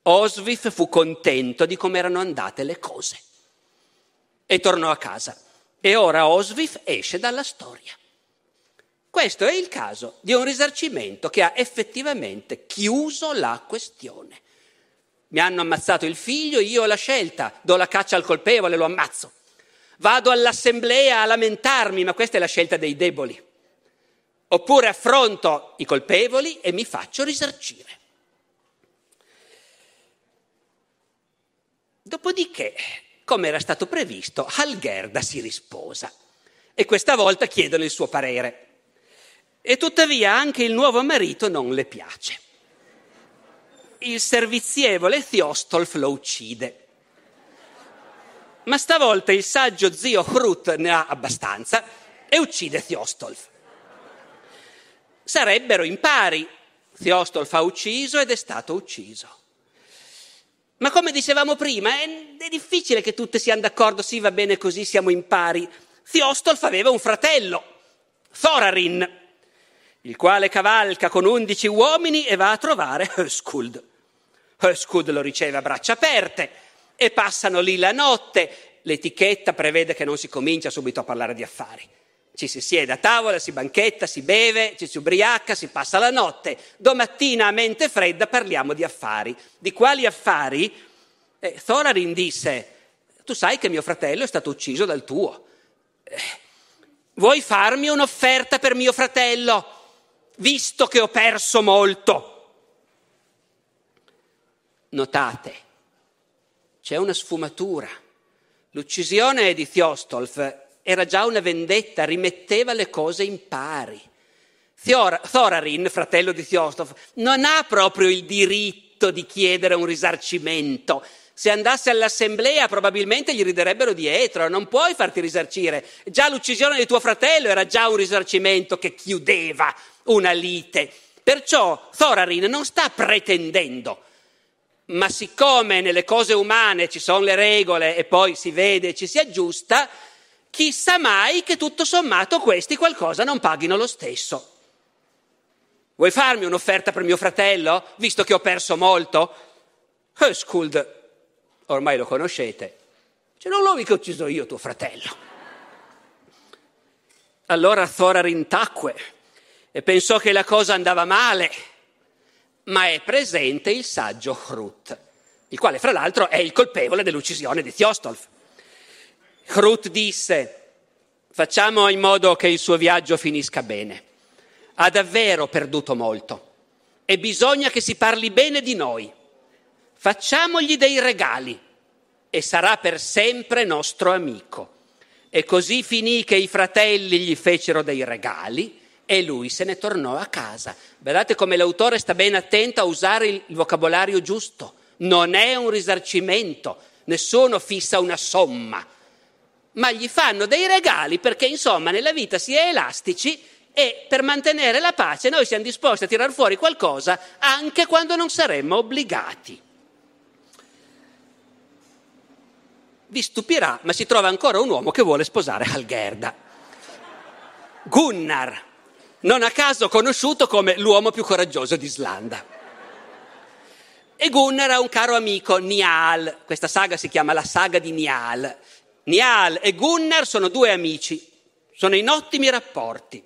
Oswif fu contento di come erano andate le cose e tornò a casa. E ora Oswif esce dalla storia. Questo è il caso di un risarcimento che ha effettivamente chiuso la questione. Mi hanno ammazzato il figlio, io ho la scelta, do la caccia al colpevole, lo ammazzo. Vado all'assemblea a lamentarmi, ma questa è la scelta dei deboli. Oppure affronto i colpevoli e mi faccio risarcire. Dopodiché, come era stato previsto, Algerda si risposa e questa volta chiedono il suo parere. E tuttavia anche il nuovo marito non le piace. Il servizievole Thiostolf lo uccide. Ma stavolta il saggio zio Hrut ne ha abbastanza e uccide Thiostolf. Sarebbero in pari. Thiostolf ha ucciso ed è stato ucciso. Ma come dicevamo prima, è, è difficile che tutte siano d'accordo, sì va bene così, siamo in pari. Thiostolf aveva un fratello, Thorarin, il quale cavalca con undici uomini e va a trovare Höskuld. Höskuld lo riceve a braccia aperte e passano lì la notte. L'etichetta prevede che non si comincia subito a parlare di affari. Ci si siede a tavola, si banchetta, si beve, ci si ubriaca, si passa la notte. Domattina a mente fredda parliamo di affari. Di quali affari? Eh, Thorarin disse, tu sai che mio fratello è stato ucciso dal tuo. Eh, vuoi farmi un'offerta per mio fratello? visto che ho perso molto. Notate, c'è una sfumatura. L'uccisione di Thiostolf era già una vendetta, rimetteva le cose in pari. Thorarin, fratello di Thiostolf, non ha proprio il diritto di chiedere un risarcimento. Se andasse all'assemblea probabilmente gli riderebbero dietro, non puoi farti risarcire. Già l'uccisione di tuo fratello era già un risarcimento che chiudeva una lite. Perciò Thorarin non sta pretendendo, ma siccome nelle cose umane ci sono le regole e poi si vede e ci si aggiusta, chissà mai che tutto sommato questi qualcosa non paghino lo stesso. Vuoi farmi un'offerta per mio fratello, visto che ho perso molto? Höskuld, ormai lo conoscete, cioè non l'ho mica ucciso io tuo fratello. Allora Thorarin tacque e pensò che la cosa andava male, ma è presente il saggio Hrut. il quale fra l'altro è il colpevole dell'uccisione di Thiostolf. Hrut disse, facciamo in modo che il suo viaggio finisca bene. Ha davvero perduto molto e bisogna che si parli bene di noi. Facciamogli dei regali e sarà per sempre nostro amico. E così finì che i fratelli gli fecero dei regali e lui se ne tornò a casa. Vedete come l'autore sta ben attento a usare il vocabolario giusto. Non è un risarcimento, nessuno fissa una somma, ma gli fanno dei regali perché insomma nella vita si è elastici e per mantenere la pace noi siamo disposti a tirar fuori qualcosa anche quando non saremmo obbligati. Vi stupirà, ma si trova ancora un uomo che vuole sposare Algerda. Gunnar, non a caso conosciuto come l'uomo più coraggioso d'Islanda. E Gunnar ha un caro amico, Nial. Questa saga si chiama la saga di Nial. Nial e Gunnar sono due amici, sono in ottimi rapporti.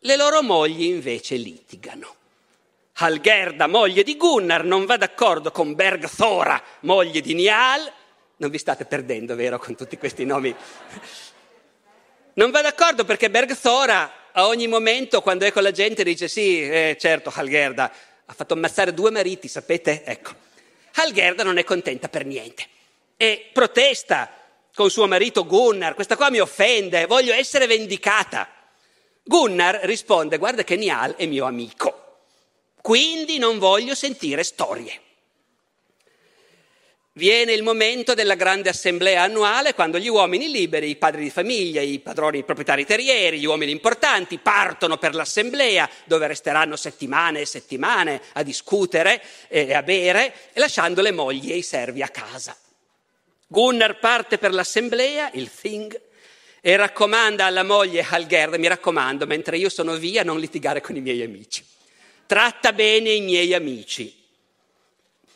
Le loro mogli invece litigano. Halgerda, moglie di Gunnar, non va d'accordo con Bergthora, moglie di Nial. Non vi state perdendo, vero, con tutti questi nomi? Non va d'accordo perché Bergthora a ogni momento quando è con la gente dice sì, eh, certo, Halgerda ha fatto ammazzare due mariti, sapete? Ecco. Halgerda non è contenta per niente e protesta con suo marito Gunnar, questa qua mi offende, voglio essere vendicata. Gunnar risponde, guarda che Nial è mio amico, quindi non voglio sentire storie. Viene il momento della grande assemblea annuale quando gli uomini liberi, i padri di famiglia, i padroni, i proprietari terrieri, gli uomini importanti partono per l'assemblea dove resteranno settimane e settimane a discutere e a bere, lasciando le mogli e i servi a casa. Gunnar parte per l'assemblea, il Thing, e raccomanda alla moglie Halgerd, mi raccomando, mentre io sono via, non litigare con i miei amici. Tratta bene i miei amici,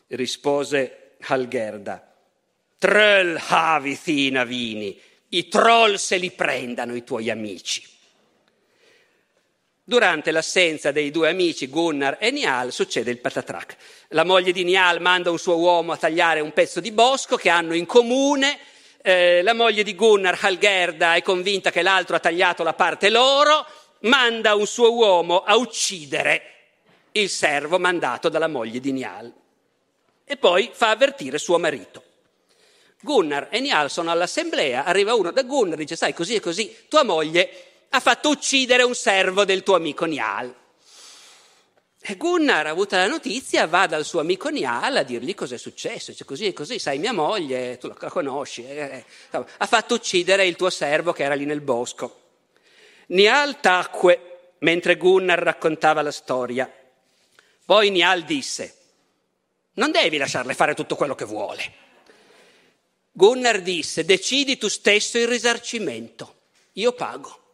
rispose Halgerda. Tröll havi fina vini, i troll se li prendano i tuoi amici. Durante l'assenza dei due amici Gunnar e Nial succede il patatrac. La moglie di Nial manda un suo uomo a tagliare un pezzo di bosco che hanno in comune. Eh, la moglie di Gunnar, Halgerda, è convinta che l'altro ha tagliato la parte loro, manda un suo uomo a uccidere il servo mandato dalla moglie di Nial e poi fa avvertire suo marito. Gunnar e Niall sono all'assemblea, arriva uno da Gunnar e dice, sai, così e così, tua moglie ha fatto uccidere un servo del tuo amico Niall. E Gunnar, avuta la notizia, va dal suo amico Niall a dirgli cosa è successo. Dice così e così, sai, mia moglie, tu la conosci, eh, eh, ha fatto uccidere il tuo servo che era lì nel bosco. Niall tacque mentre Gunnar raccontava la storia. Poi Niall disse, non devi lasciarle fare tutto quello che vuole. Gunnar disse, decidi tu stesso il risarcimento, io pago.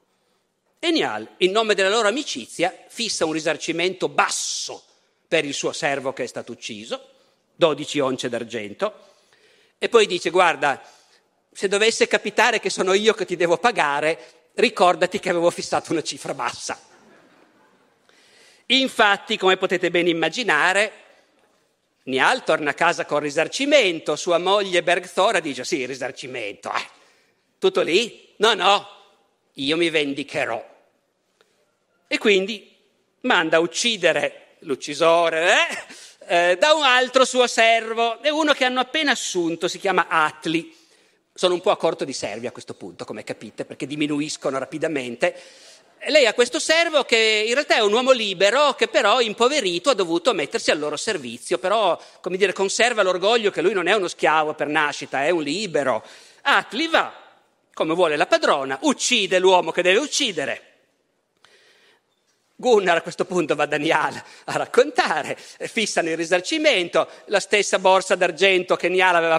E Nial, in nome della loro amicizia, fissa un risarcimento basso per il suo servo che è stato ucciso, 12 once d'argento, e poi dice, guarda, se dovesse capitare che sono io che ti devo pagare, ricordati che avevo fissato una cifra bassa. Infatti, come potete ben immaginare, Nial torna a casa con risarcimento, sua moglie Bergthora dice sì, risarcimento, eh. tutto lì? No, no, io mi vendicherò. E quindi manda a uccidere l'uccisore eh? Eh, da un altro suo servo, è uno che hanno appena assunto, si chiama Atli. Sono un po' a corto di servi a questo punto, come capite, perché diminuiscono rapidamente lei ha questo servo che in realtà è un uomo libero che però impoverito ha dovuto mettersi al loro servizio, però come dire conserva l'orgoglio che lui non è uno schiavo per nascita, è un libero. Atli va, come vuole la padrona, uccide l'uomo che deve uccidere Gunnar a questo punto va a Daniel a raccontare, fissano il risarcimento, la stessa borsa d'argento che,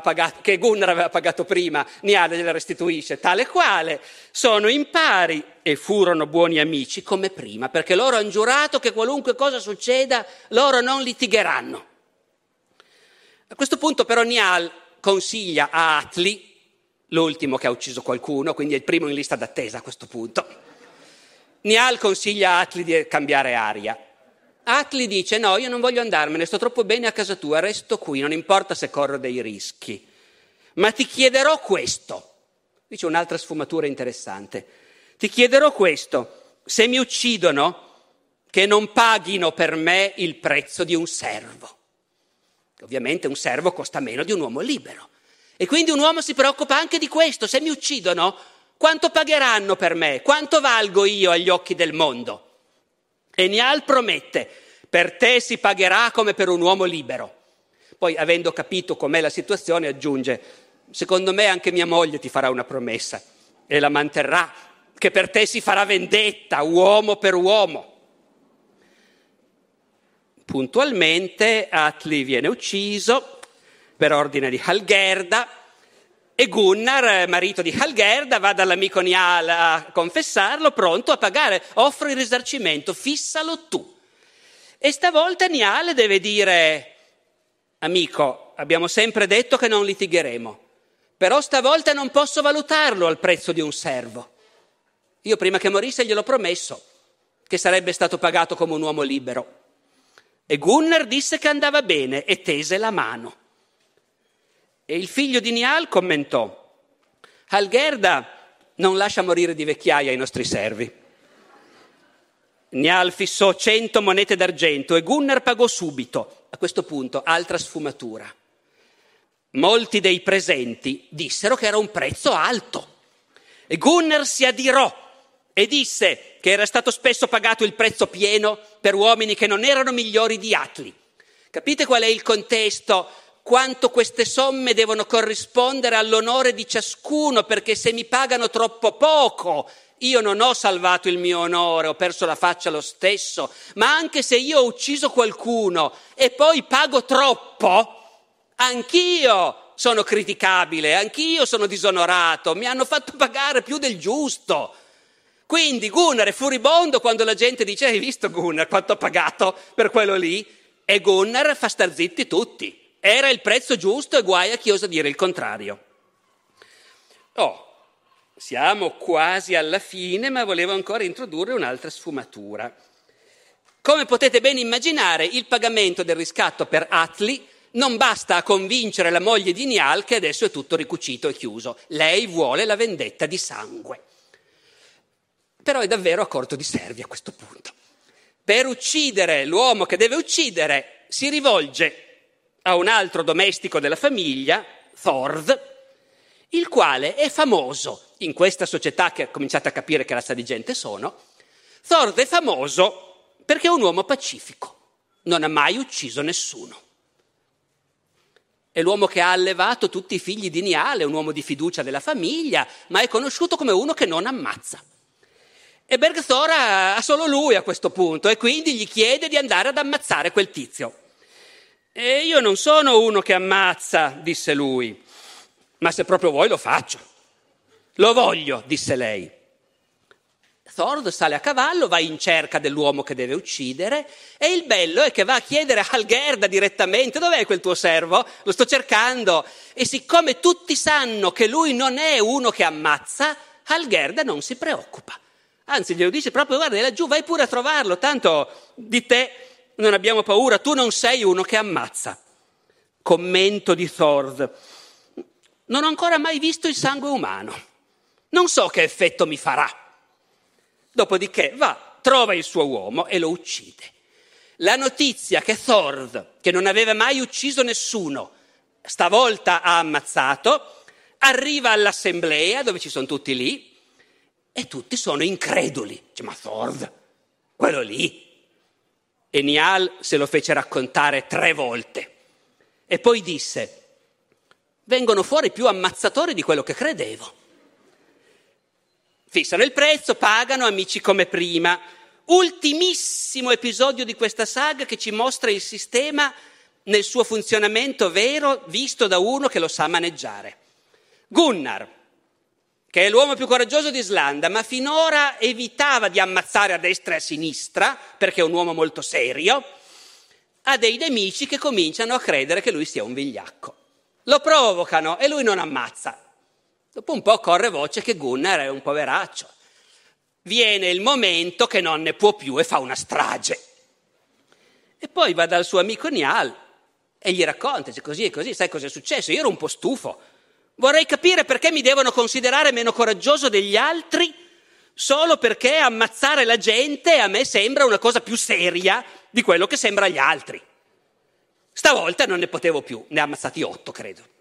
pagato, che Gunnar aveva pagato prima, Nial gliela restituisce tale quale, sono in pari e furono buoni amici come prima, perché loro hanno giurato che qualunque cosa succeda, loro non litigheranno. A questo punto però Nial consiglia a Atli, l'ultimo che ha ucciso qualcuno, quindi è il primo in lista d'attesa a questo punto, Nial consiglia a Atli di cambiare aria Atli dice no, io non voglio andarmene, sto troppo bene a casa tua, resto qui, non importa se corro dei rischi. Ma ti chiederò questo. Dice un'altra sfumatura interessante. Ti chiederò questo, se mi uccidono, che non paghino per me il prezzo di un servo. Ovviamente un servo costa meno di un uomo libero. E quindi un uomo si preoccupa anche di questo, se mi uccidono, quanto pagheranno per me? Quanto valgo io agli occhi del mondo? E Nial promette, per te si pagherà come per un uomo libero. Poi, avendo capito com'è la situazione, aggiunge, secondo me anche mia moglie ti farà una promessa e la manterrà, che per te si farà vendetta, uomo per uomo. Puntualmente Atli viene ucciso per ordine di Halgerda e Gunnar, marito di Halgerda, va dall'amico Nial a confessarlo, pronto a pagare, offre il risarcimento, fissalo tu. E stavolta Nial deve dire, amico, abbiamo sempre detto che non litigheremo, però stavolta non posso valutarlo al prezzo di un servo. Io prima che morisse gliel'ho promesso che sarebbe stato pagato come un uomo libero. E Gunnar disse che andava bene e tese la mano. E il figlio di Nial commentò, Algerda non lascia morire di vecchiaia i nostri servi. Nial fissò cento monete d'argento e Gunnar pagò subito. A questo punto, altra sfumatura. Molti dei presenti dissero che era un prezzo alto. E Gunnar si adirò e disse che era stato spesso pagato il prezzo pieno per uomini che non erano migliori di Atli. Capite qual è il contesto? Quanto queste somme devono corrispondere all'onore di ciascuno, perché se mi pagano troppo poco, io non ho salvato il mio onore, ho perso la faccia lo stesso, ma anche se io ho ucciso qualcuno e poi pago troppo, anch'io sono criticabile, anch'io sono disonorato, mi hanno fatto pagare più del giusto. Quindi Gunnar è furibondo quando la gente dice hai visto Gunnar quanto ha pagato per quello lì? E Gunnar fa star zitti tutti. Era il prezzo giusto e guai a chi osa dire il contrario. Oh, siamo quasi alla fine, ma volevo ancora introdurre un'altra sfumatura. Come potete ben immaginare, il pagamento del riscatto per Atli non basta a convincere la moglie di Nial che adesso è tutto ricucito e chiuso. Lei vuole la vendetta di sangue. Però è davvero a corto di servi a questo punto. Per uccidere l'uomo che deve uccidere si rivolge a un altro domestico della famiglia, Thord, il quale è famoso in questa società che cominciate a capire che razza di gente sono. Thord è famoso perché è un uomo pacifico, non ha mai ucciso nessuno. È l'uomo che ha allevato tutti i figli di Niale, un uomo di fiducia della famiglia, ma è conosciuto come uno che non ammazza. E Bergthor ha solo lui a questo punto e quindi gli chiede di andare ad ammazzare quel tizio. E io non sono uno che ammazza, disse lui, ma se proprio vuoi lo faccio. Lo voglio, disse lei. Thord sale a cavallo, va in cerca dell'uomo che deve uccidere e il bello è che va a chiedere a Algerda direttamente dov'è quel tuo servo? Lo sto cercando e siccome tutti sanno che lui non è uno che ammazza, Algerda non si preoccupa. Anzi, glielo dice proprio guarda, laggiù vai pure a trovarlo, tanto di te non abbiamo paura, tu non sei uno che ammazza. Commento di Thord. Non ho ancora mai visto il sangue umano. Non so che effetto mi farà. Dopodiché va, trova il suo uomo e lo uccide. La notizia che Thord, che non aveva mai ucciso nessuno, stavolta ha ammazzato, arriva all'assemblea dove ci sono tutti lì e tutti sono increduli. Dice, ma Thord, quello lì, e Nial se lo fece raccontare tre volte. E poi disse, vengono fuori più ammazzatori di quello che credevo. Fissano il prezzo, pagano amici come prima. Ultimissimo episodio di questa saga che ci mostra il sistema nel suo funzionamento vero visto da uno che lo sa maneggiare. Gunnar, che è l'uomo più coraggioso di Islanda, ma finora evitava di ammazzare a destra e a sinistra, perché è un uomo molto serio, ha dei nemici che cominciano a credere che lui sia un vigliacco. Lo provocano e lui non ammazza. Dopo un po' corre voce che Gunnar è un poveraccio. Viene il momento che non ne può più e fa una strage. E poi va dal suo amico Nial e gli racconta, dice così e così, sai cosa è successo? Io ero un po' stufo. Vorrei capire perché mi devono considerare meno coraggioso degli altri solo perché ammazzare la gente a me sembra una cosa più seria di quello che sembra agli altri. Stavolta non ne potevo più, ne ha ammazzati otto, credo.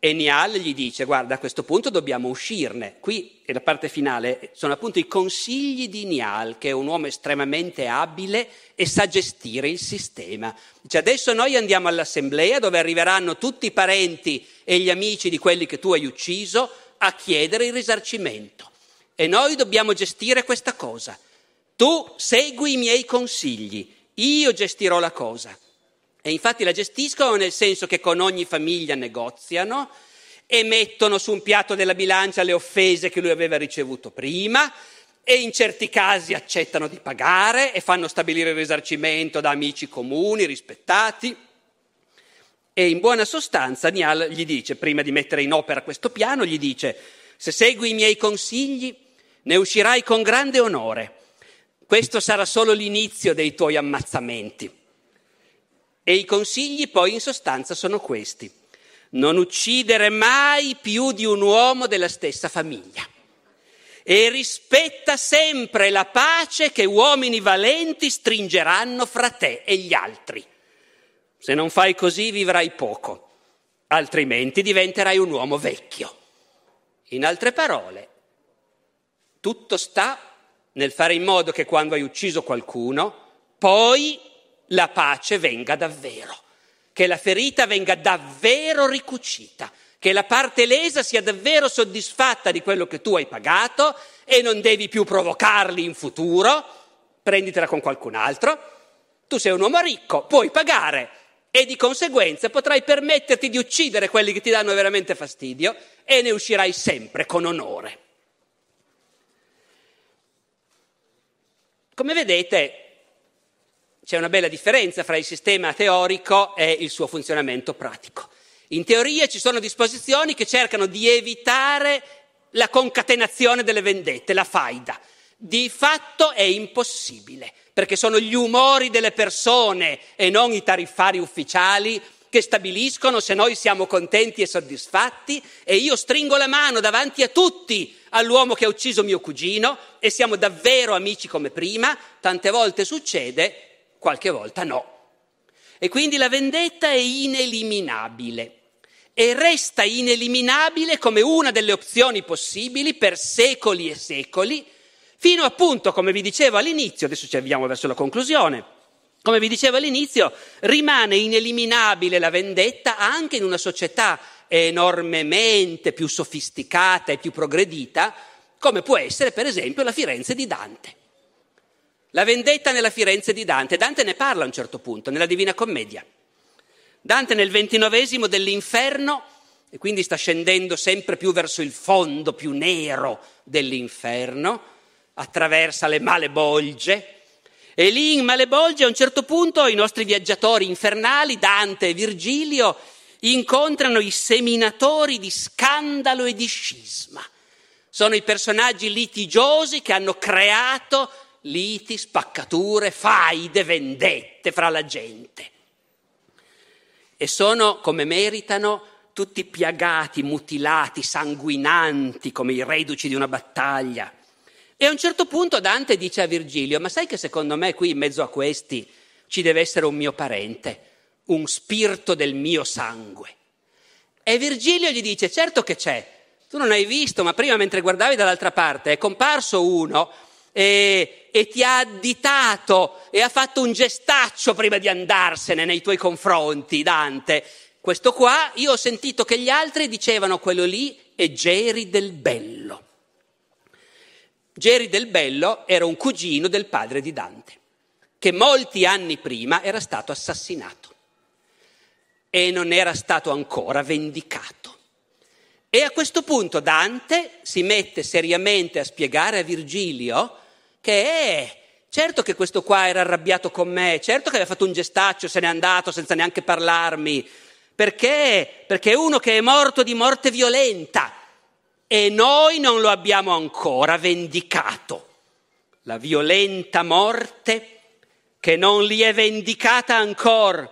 E Nial gli dice, guarda, a questo punto dobbiamo uscirne. Qui, è la parte finale, sono appunto i consigli di Nial, che è un uomo estremamente abile e sa gestire il sistema. Dice, adesso noi andiamo all'assemblea dove arriveranno tutti i parenti e gli amici di quelli che tu hai ucciso a chiedere il risarcimento. E noi dobbiamo gestire questa cosa. Tu segui i miei consigli, io gestirò la cosa. E infatti la gestiscono nel senso che con ogni famiglia negoziano e mettono su un piatto della bilancia le offese che lui aveva ricevuto prima e in certi casi accettano di pagare e fanno stabilire il risarcimento da amici comuni, rispettati. E in buona sostanza Nial gli dice, prima di mettere in opera questo piano, gli dice, se segui i miei consigli ne uscirai con grande onore. Questo sarà solo l'inizio dei tuoi ammazzamenti. E i consigli poi in sostanza sono questi. Non uccidere mai più di un uomo della stessa famiglia. E rispetta sempre la pace che uomini valenti stringeranno fra te e gli altri. Se non fai così vivrai poco, altrimenti diventerai un uomo vecchio. In altre parole, tutto sta nel fare in modo che quando hai ucciso qualcuno, poi la pace venga davvero, che la ferita venga davvero ricucita, che la parte lesa sia davvero soddisfatta di quello che tu hai pagato e non devi più provocarli in futuro, prenditela con qualcun altro. Tu sei un uomo ricco, puoi pagare e di conseguenza potrai permetterti di uccidere quelli che ti danno veramente fastidio e ne uscirai sempre con onore. Come vedete, c'è una bella differenza fra il sistema teorico e il suo funzionamento pratico. In teoria ci sono disposizioni che cercano di evitare la concatenazione delle vendette, la faida. Di fatto è impossibile, perché sono gli umori delle persone e non i tariffari ufficiali che stabiliscono se noi siamo contenti e soddisfatti e io stringo la mano davanti a tutti all'uomo che ha ucciso mio cugino e siamo davvero amici come prima, tante volte succede qualche volta no. E quindi la vendetta è ineliminabile e resta ineliminabile come una delle opzioni possibili per secoli e secoli, fino appunto, come vi dicevo all'inizio, adesso ci avviamo verso la conclusione, come vi dicevo all'inizio, rimane ineliminabile la vendetta anche in una società enormemente più sofisticata e più progredita, come può essere per esempio la Firenze di Dante. La vendetta nella Firenze di Dante. Dante ne parla a un certo punto, nella Divina Commedia. Dante nel ventinovesimo dell'inferno, e quindi sta scendendo sempre più verso il fondo più nero dell'inferno, attraversa le male bolge, e lì in Malebolge a un certo punto i nostri viaggiatori infernali, Dante e Virgilio, incontrano i seminatori di scandalo e di scisma. Sono i personaggi litigiosi che hanno creato liti, spaccature, faide, vendette fra la gente. E sono, come meritano, tutti piagati, mutilati, sanguinanti, come i reduci di una battaglia. E a un certo punto Dante dice a Virgilio, ma sai che secondo me qui in mezzo a questi ci deve essere un mio parente, un spirito del mio sangue. E Virgilio gli dice, certo che c'è, tu non hai visto, ma prima mentre guardavi dall'altra parte è comparso uno e, e, ti ha additato e ha fatto un gestaccio prima di andarsene nei tuoi confronti, Dante. Questo qua, io ho sentito che gli altri dicevano quello lì è Geri del Bello. Geri del Bello era un cugino del padre di Dante, che molti anni prima era stato assassinato e non era stato ancora vendicato. E a questo punto Dante si mette seriamente a spiegare a Virgilio che è certo che questo qua era arrabbiato con me, certo che aveva fatto un gestaccio, se n'è andato senza neanche parlarmi. Perché? Perché è uno che è morto di morte violenta e noi non lo abbiamo ancora vendicato. La violenta morte che non li è vendicata ancora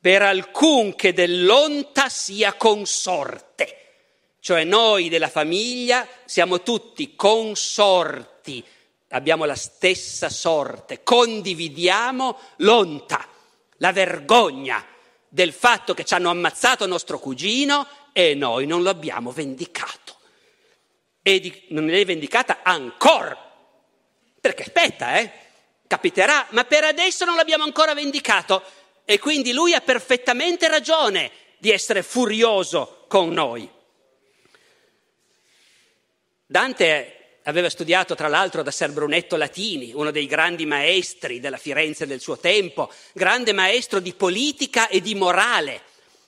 per alcun che dell'onta sia consorte. Cioè noi della famiglia siamo tutti consorti, abbiamo la stessa sorte, condividiamo l'onta, la vergogna del fatto che ci hanno ammazzato nostro cugino e noi non lo abbiamo vendicato. E di, non è vendicata ancora, perché aspetta, eh? Capiterà, ma per adesso non l'abbiamo ancora vendicato e quindi lui ha perfettamente ragione di essere furioso con noi. Dante aveva studiato tra l'altro da Ser Brunetto Latini, uno dei grandi maestri della Firenze del suo tempo, grande maestro di politica e di morale,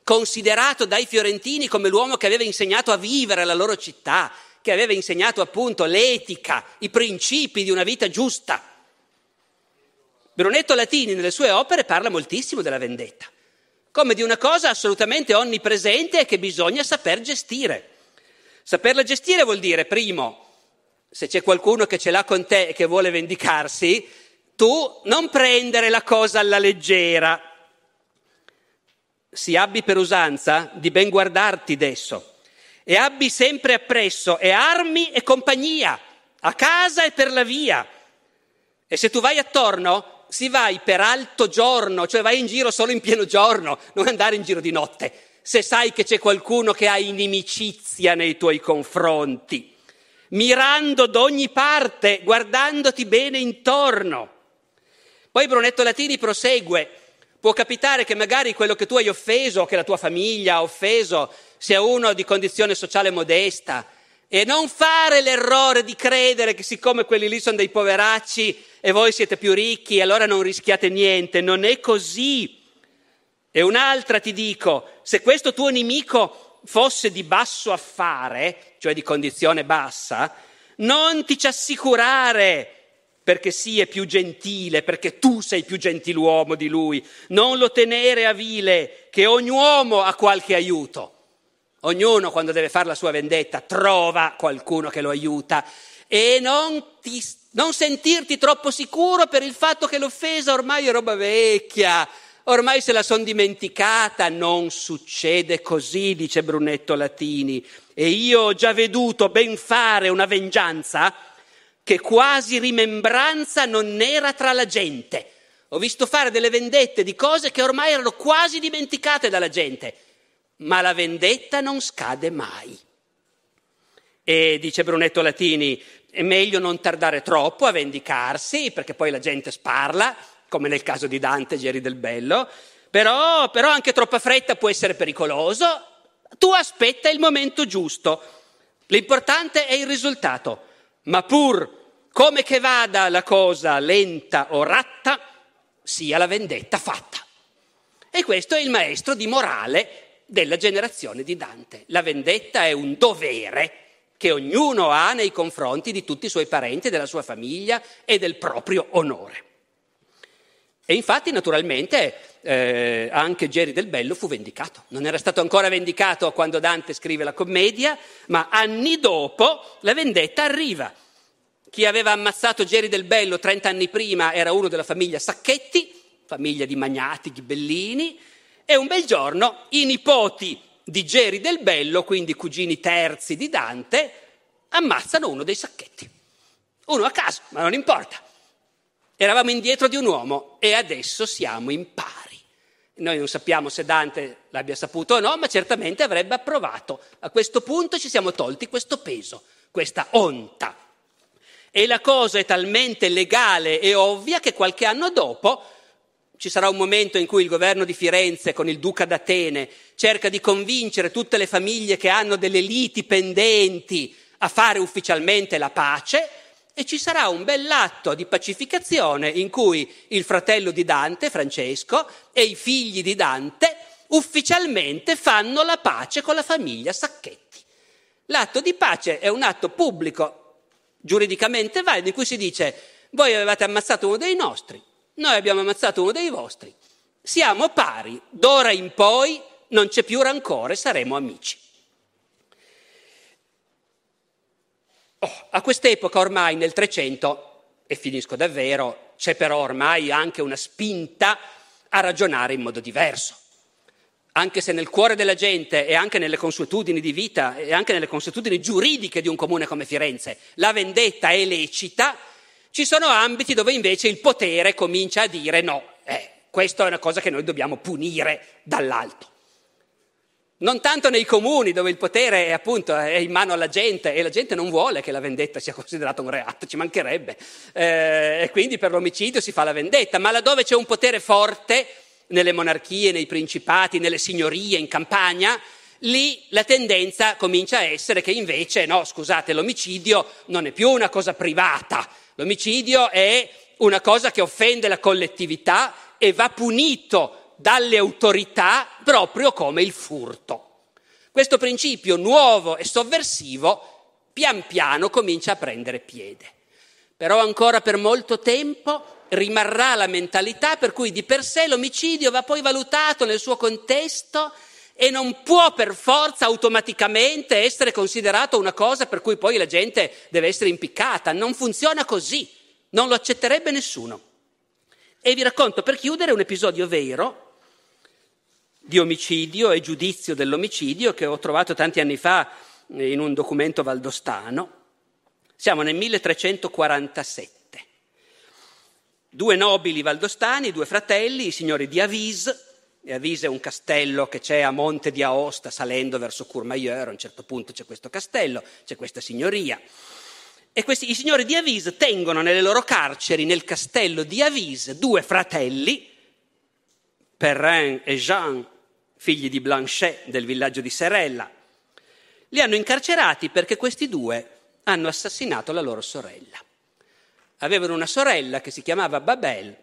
considerato dai fiorentini come l'uomo che aveva insegnato a vivere la loro città, che aveva insegnato appunto l'etica, i principi di una vita giusta. Brunetto Latini nelle sue opere parla moltissimo della vendetta, come di una cosa assolutamente onnipresente e che bisogna saper gestire. Saperla gestire vuol dire, primo, se c'è qualcuno che ce l'ha con te e che vuole vendicarsi, tu non prendere la cosa alla leggera. Si abbi per usanza di ben guardarti adesso e abbi sempre appresso e armi e compagnia, a casa e per la via. E se tu vai attorno, si vai per alto giorno, cioè vai in giro solo in pieno giorno, non andare in giro di notte, se sai che c'è qualcuno che ha inimicizia nei tuoi confronti, mirando d'ogni parte, guardandoti bene intorno. Poi Brunetto Latini prosegue, può capitare che magari quello che tu hai offeso, che la tua famiglia ha offeso, sia uno di condizione sociale modesta, e non fare l'errore di credere che siccome quelli lì sono dei poveracci e voi siete più ricchi, allora non rischiate niente. Non è così. E un'altra ti dico, se questo tuo nemico fosse di basso affare, cioè di condizione bassa, non ti ci assicurare perché sì è più gentile, perché tu sei più gentiluomo di lui, non lo tenere a vile, che ogni uomo ha qualche aiuto. Ognuno quando deve fare la sua vendetta trova qualcuno che lo aiuta. E non, ti, non sentirti troppo sicuro per il fatto che l'offesa ormai è roba vecchia, ormai se la son dimenticata, non succede così, dice Brunetto Latini. E io ho già veduto ben fare una vengianza che quasi rimembranza non era tra la gente. Ho visto fare delle vendette di cose che ormai erano quasi dimenticate dalla gente ma la vendetta non scade mai. E dice Brunetto Latini, è meglio non tardare troppo a vendicarsi, perché poi la gente sparla, come nel caso di Dante Geri del Bello, però, però anche troppa fretta può essere pericoloso. Tu aspetta il momento giusto. L'importante è il risultato, ma pur come che vada la cosa lenta o ratta, sia la vendetta fatta. E questo è il maestro di morale della generazione di Dante. La vendetta è un dovere che ognuno ha nei confronti di tutti i suoi parenti, della sua famiglia e del proprio onore. E infatti, naturalmente, eh, anche Geri del Bello fu vendicato. Non era stato ancora vendicato quando Dante scrive la commedia, ma anni dopo la vendetta arriva. Chi aveva ammazzato Geri del Bello 30 anni prima era uno della famiglia Sacchetti, famiglia di magnati ghibellini, e un bel giorno i nipoti di Geri del Bello, quindi cugini terzi di Dante, ammazzano uno dei sacchetti. Uno a caso, ma non importa. Eravamo indietro di un uomo e adesso siamo in pari. Noi non sappiamo se Dante l'abbia saputo o no, ma certamente avrebbe approvato. A questo punto ci siamo tolti questo peso, questa onta. E la cosa è talmente legale e ovvia che qualche anno dopo ci sarà un momento in cui il governo di Firenze con il duca d'Atene cerca di convincere tutte le famiglie che hanno delle liti pendenti a fare ufficialmente la pace e ci sarà un bell'atto di pacificazione in cui il fratello di Dante, Francesco, e i figli di Dante ufficialmente fanno la pace con la famiglia Sacchetti. L'atto di pace è un atto pubblico, giuridicamente valido, in cui si dice voi avevate ammazzato uno dei nostri, noi abbiamo ammazzato uno dei vostri, siamo pari, d'ora in poi non c'è più rancore, saremo amici. Oh, a quest'epoca ormai nel 300, e finisco davvero, c'è però ormai anche una spinta a ragionare in modo diverso. Anche se nel cuore della gente e anche nelle consuetudini di vita e anche nelle consuetudini giuridiche di un comune come Firenze la vendetta è lecita, ci sono ambiti dove invece il potere comincia a dire no, eh, questa è una cosa che noi dobbiamo punire dall'alto. Non tanto nei comuni dove il potere è appunto è in mano alla gente e la gente non vuole che la vendetta sia considerata un reato, ci mancherebbe. Eh, e quindi per l'omicidio si fa la vendetta, ma laddove c'è un potere forte, nelle monarchie, nei principati, nelle signorie, in campagna, lì la tendenza comincia a essere che invece, no, scusate, l'omicidio non è più una cosa privata, l'omicidio è una cosa che offende la collettività e va punito dalle autorità proprio come il furto. Questo principio nuovo e sovversivo pian piano comincia a prendere piede. Però ancora per molto tempo rimarrà la mentalità per cui di per sé l'omicidio va poi valutato nel suo contesto e non può per forza automaticamente essere considerato una cosa per cui poi la gente deve essere impiccata. Non funziona così, non lo accetterebbe nessuno. E vi racconto per chiudere un episodio vero di omicidio e giudizio dell'omicidio che ho trovato tanti anni fa eh, in un documento valdostano. Siamo nel 1347. Due nobili valdostani, due fratelli, i signori di Avis, e Avis è un castello che c'è a Monte di Aosta salendo verso Courmayeur, a un certo punto c'è questo castello, c'è questa signoria. E questi, i signori di Avis tengono nelle loro carceri, nel castello di Avis, due fratelli, Perrin e Jean, figli di Blanchet del villaggio di Serella. Li hanno incarcerati perché questi due hanno assassinato la loro sorella. Avevano una sorella che si chiamava Babel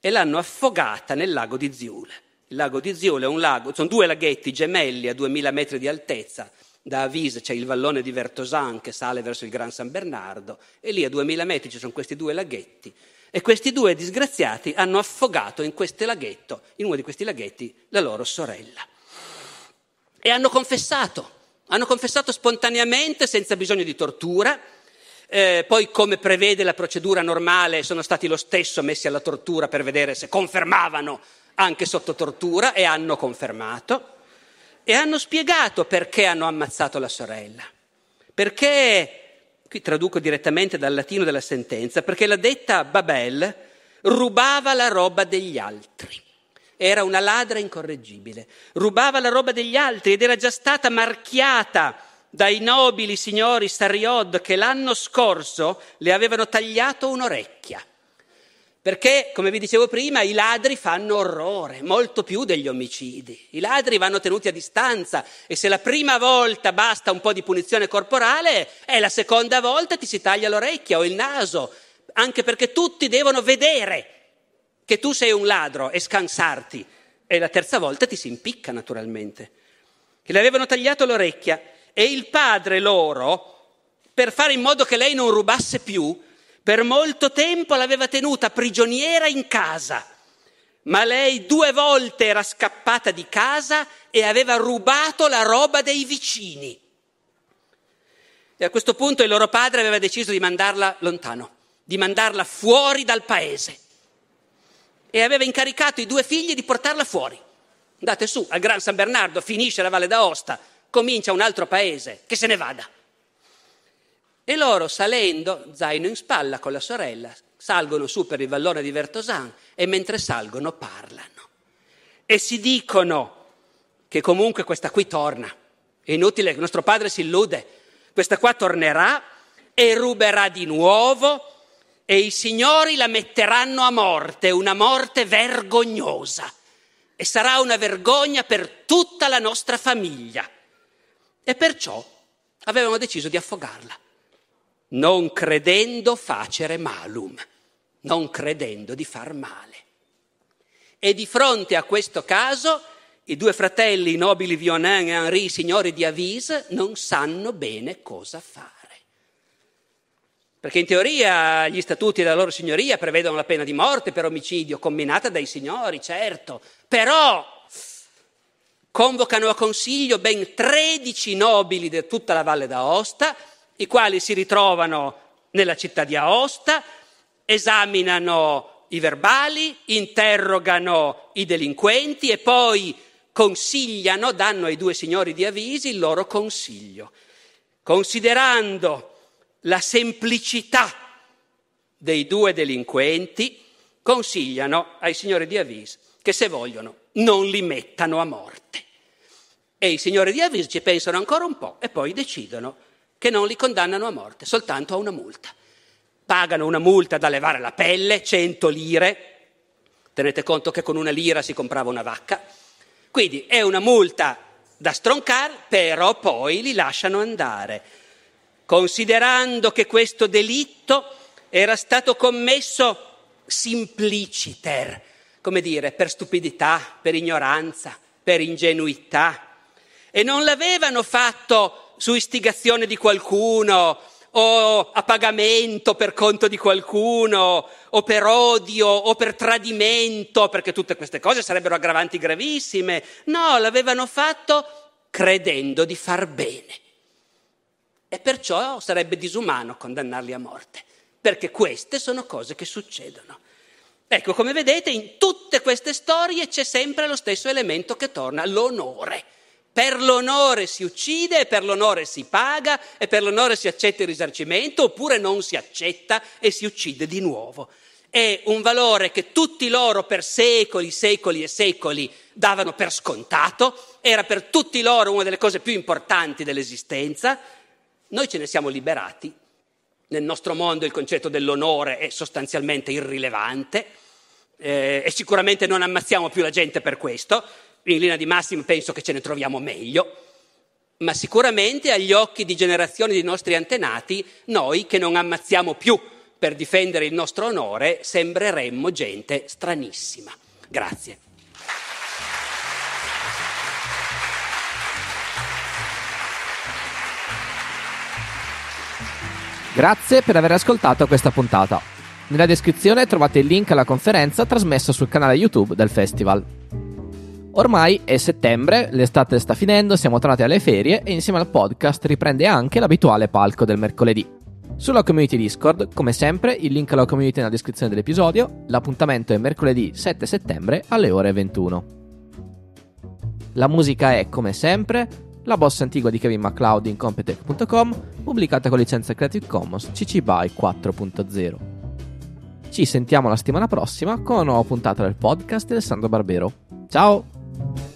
e l'hanno affogata nel lago di Ziule. Il lago di Ziule è un lago, sono due laghetti gemelli a 2000 metri di altezza. Da Avise c'è il vallone di Vertosan che sale verso il Gran San Bernardo e lì a 2000 metri ci sono questi due laghetti e questi due disgraziati hanno affogato in in uno di questi laghetti, la loro sorella. E hanno confessato, hanno confessato spontaneamente, senza bisogno di tortura. Eh, poi, come prevede la procedura normale, sono stati lo stesso messi alla tortura per vedere se confermavano anche sotto tortura e hanno confermato. E hanno spiegato perché hanno ammazzato la sorella. Perché qui traduco direttamente dal latino della sentenza, perché la detta Babel rubava la roba degli altri. Era una ladra incorreggibile, rubava la roba degli altri ed era già stata marchiata dai nobili signori Sariod che l'anno scorso le avevano tagliato un'orecchia. Perché, come vi dicevo prima, i ladri fanno orrore, molto più degli omicidi. I ladri vanno tenuti a distanza e se la prima volta basta un po' di punizione corporale, è la seconda volta ti si taglia l'orecchia o il naso, anche perché tutti devono vedere che tu sei un ladro e scansarti. E la terza volta ti si impicca naturalmente. Che le avevano tagliato l'orecchia e il padre loro, per fare in modo che lei non rubasse più, per molto tempo l'aveva tenuta prigioniera in casa, ma lei due volte era scappata di casa e aveva rubato la roba dei vicini. E a questo punto il loro padre aveva deciso di mandarla lontano, di mandarla fuori dal paese. E aveva incaricato i due figli di portarla fuori. Andate su al Gran San Bernardo, finisce la Valle d'Aosta, comincia un altro paese, che se ne vada. E loro salendo, zaino in spalla con la sorella, salgono su per il vallone di Vertosan e mentre salgono parlano. E si dicono che comunque questa qui torna. È inutile, il nostro padre si illude. Questa qua tornerà e ruberà di nuovo e i signori la metteranno a morte, una morte vergognosa. E sarà una vergogna per tutta la nostra famiglia. E perciò avevano deciso di affogarla non credendo facere malum, non credendo di far male. E di fronte a questo caso i due fratelli, i nobili Vionin e Henri, signori di Avise, non sanno bene cosa fare. Perché in teoria gli statuti della loro signoria prevedono la pena di morte per omicidio comminata dai signori, certo, però convocano a consiglio ben 13 nobili di tutta la Valle d'Aosta i quali si ritrovano nella città di Aosta, esaminano i verbali, interrogano i delinquenti e poi consigliano, danno ai due signori di avvisi il loro consiglio. Considerando la semplicità dei due delinquenti, consigliano ai signori di avvisi che se vogliono non li mettano a morte. E i signori di avvisi ci pensano ancora un po' e poi decidono che non li condannano a morte, soltanto a una multa. Pagano una multa da levare la pelle, 100 lire. Tenete conto che con una lira si comprava una vacca. Quindi è una multa da stroncare, però poi li lasciano andare. Considerando che questo delitto era stato commesso simpliciter, come dire, per stupidità, per ignoranza, per ingenuità. E non l'avevano fatto su istigazione di qualcuno o a pagamento per conto di qualcuno o per odio o per tradimento, perché tutte queste cose sarebbero aggravanti gravissime. No, l'avevano fatto credendo di far bene. E perciò sarebbe disumano condannarli a morte, perché queste sono cose che succedono. Ecco, come vedete, in tutte queste storie c'è sempre lo stesso elemento che torna, l'onore. Per l'onore si uccide, per l'onore si paga e per l'onore si accetta il risarcimento oppure non si accetta e si uccide di nuovo. È un valore che tutti loro per secoli, secoli e secoli davano per scontato, era per tutti loro una delle cose più importanti dell'esistenza. Noi ce ne siamo liberati. Nel nostro mondo il concetto dell'onore è sostanzialmente irrilevante eh, e sicuramente non ammazziamo più la gente per questo in linea di massima penso che ce ne troviamo meglio, ma sicuramente agli occhi di generazioni di nostri antenati, noi che non ammazziamo più per difendere il nostro onore, sembreremmo gente stranissima. Grazie. Grazie per aver ascoltato questa puntata. Nella descrizione trovate il link alla conferenza trasmessa sul canale YouTube del festival. Ormai è settembre, l'estate sta finendo, siamo tornati alle ferie e insieme al podcast riprende anche l'abituale palco del mercoledì. Sulla community Discord, come sempre, il link alla community nella descrizione dell'episodio, l'appuntamento è mercoledì 7 settembre alle ore 21. La musica è, come sempre, la bossa antigua di Kevin MacLeod in Competech.com, pubblicata con licenza Creative Commons CC BY 4.0. Ci sentiamo la settimana prossima con una nuova puntata del podcast di Alessandro Barbero. Ciao! thank you